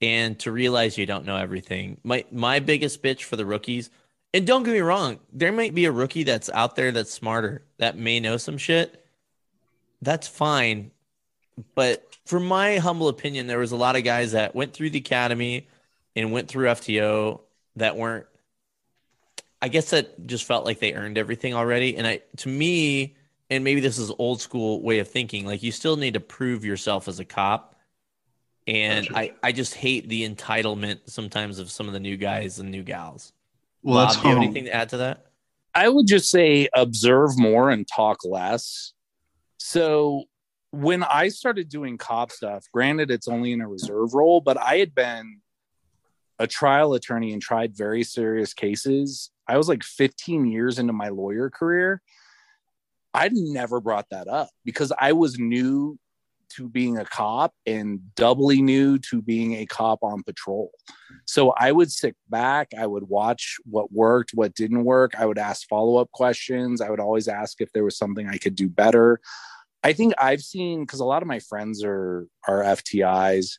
Speaker 1: and to realize you don't know everything. My my biggest bitch for the rookies, and don't get me wrong, there might be a rookie that's out there that's smarter, that may know some shit. That's fine. But for my humble opinion, there was a lot of guys that went through the academy and went through FTO that weren't I guess that just felt like they earned everything already. And I to me, and maybe this is old school way of thinking, like you still need to prove yourself as a cop. And
Speaker 6: Gotcha.
Speaker 1: I, I just hate the entitlement sometimes of some of the new guys and new gals.
Speaker 6: Well,
Speaker 1: Bob,
Speaker 6: that's
Speaker 1: do you have anything to add to that?
Speaker 3: I would just say observe more and talk less. So when I started doing cop stuff, granted it's only in a reserve role, but I had been a trial attorney and tried very serious cases. I was like 15 years into my lawyer career. I'd never brought that up because I was new to being a cop and doubly new to being a cop on patrol. So I would sit back, I would watch what worked, what didn't work. I would ask follow up questions. I would always ask if there was something I could do better. I think I've seen because a lot of my friends are are FTIs.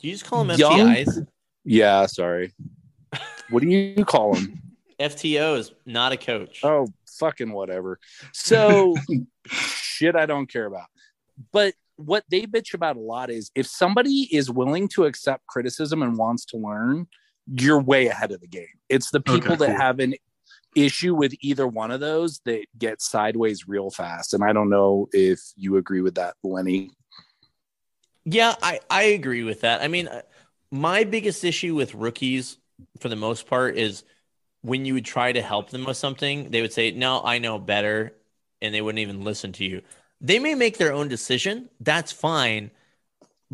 Speaker 1: Do you just call them
Speaker 3: Young-
Speaker 1: FTIs?
Speaker 3: Yeah, sorry. What do you call them?
Speaker 1: FTO is not a coach.
Speaker 3: Oh, fucking whatever. So shit I don't care about. But what they bitch about a lot is if somebody is willing to accept criticism and wants to learn, you're way ahead of the game. It's the people
Speaker 6: Okay,
Speaker 3: that
Speaker 6: cool.
Speaker 3: have an issue with either one of those that get sideways real fast. And I don't know if you agree with that, Lenny.
Speaker 1: Yeah, I, I agree with that. I mean, uh, my biggest issue with rookies, for the most part, is when you would try to help them with something, they would say, No, I know better. And they wouldn't even listen to you. They may make their own decision. That's fine.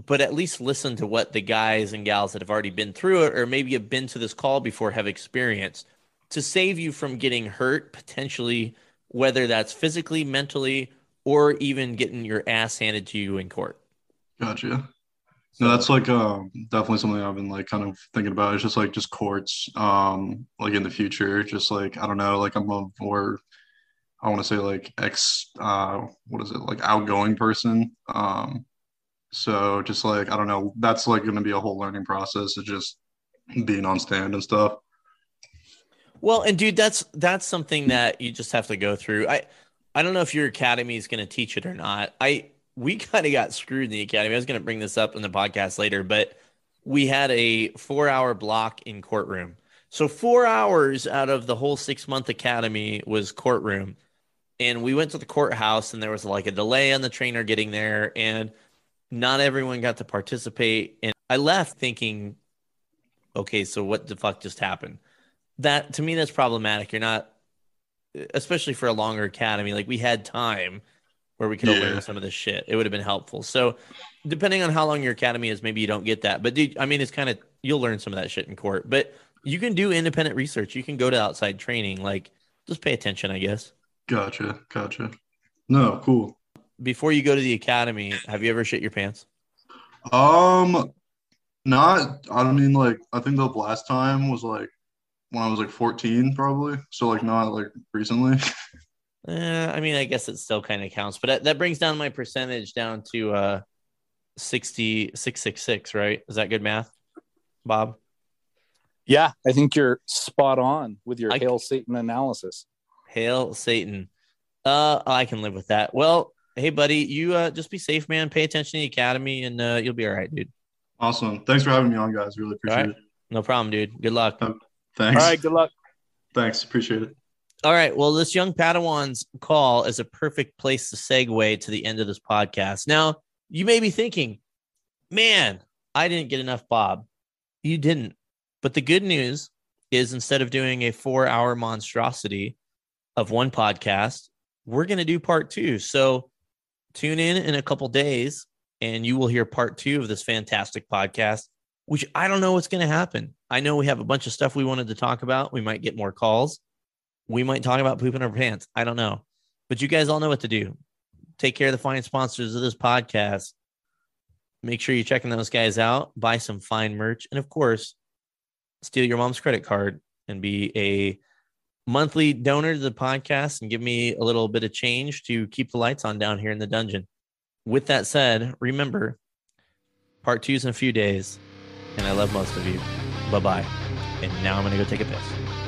Speaker 1: But at least listen to what the guys and gals that have already been through it or maybe have been to this call before have experienced to save you from getting hurt, potentially, whether that's physically, mentally, or even getting your ass handed to you in court.
Speaker 6: Gotcha. No, that's like um definitely something I've been like kind of thinking about. It's just like just courts, um, like in the future, just like I don't know, like I'm a more I want to say like ex uh what is it like outgoing person. Um, so just like I don't know, that's like going to be a whole learning process of just being on stand and stuff.
Speaker 1: Well, and dude, that's that's something that you just have to go through. I I don't know if your academy is going to teach it or not. I we kind of got screwed in the academy. I was going to bring this up in the podcast later, but we had a 4-hour block in courtroom. So 4 hours out of the whole 6-month academy was courtroom. And we went to the courthouse and there was like a delay on the trainer getting there and not everyone got to participate and I left thinking okay, so what the fuck just happened? That to me that's problematic. You're not especially for a longer academy. Like we had time where we could
Speaker 6: Yeah.
Speaker 1: learned some of this shit. It would have been helpful. So depending on how long your academy is, maybe you don't get that. But dude, I mean it's kind of you'll learn some of that shit in court. But you can do independent research. You can go to outside training. Like just pay attention, I guess.
Speaker 6: Gotcha, gotcha. No, cool.
Speaker 1: Before you go to the academy, have you ever shit your pants?
Speaker 6: Um, not. I mean, like I think the last time was like when I was like 14, probably. So like not like recently.
Speaker 1: Eh, I mean, I guess it still kind of counts, but that, that brings down my percentage down to uh 6666, right? Is that good math, Bob?
Speaker 3: Yeah, I think you're spot on with your
Speaker 1: I-
Speaker 3: Hail Satan analysis.
Speaker 1: Hail Satan. Uh, I can live with that. Well, hey, buddy, you uh, just be safe, man. Pay attention to the academy, and uh, you'll be all right, dude.
Speaker 6: Awesome. Thanks for having me on, guys. Really appreciate
Speaker 1: All
Speaker 6: it.
Speaker 1: No problem, dude. Good luck.
Speaker 6: Thanks.
Speaker 3: All right, good luck.
Speaker 6: Thanks. Appreciate it.
Speaker 1: All right. Well, this young Padawan's call is a perfect place to segue to the end of this podcast. Now, you may be thinking, man, I didn't get enough Bob. You didn't. But the good news is instead of doing a four hour monstrosity of one podcast, we're going to do part two. So tune in in a couple days and you will hear part two of this fantastic podcast, which I don't know what's going to happen. I know we have a bunch of stuff we wanted to talk about. We might get more calls. We might talk about pooping our pants. I don't know. But you guys all know what to do. Take care of the fine sponsors of this podcast. Make sure you're checking those guys out. Buy some fine merch. And of course, steal your mom's credit card and be a monthly donor to the podcast and give me a little bit of change to keep the lights on down here in the dungeon. With that said, remember part two's in a few days, and I love most of you. Bye bye. And now I'm going to go take a piss.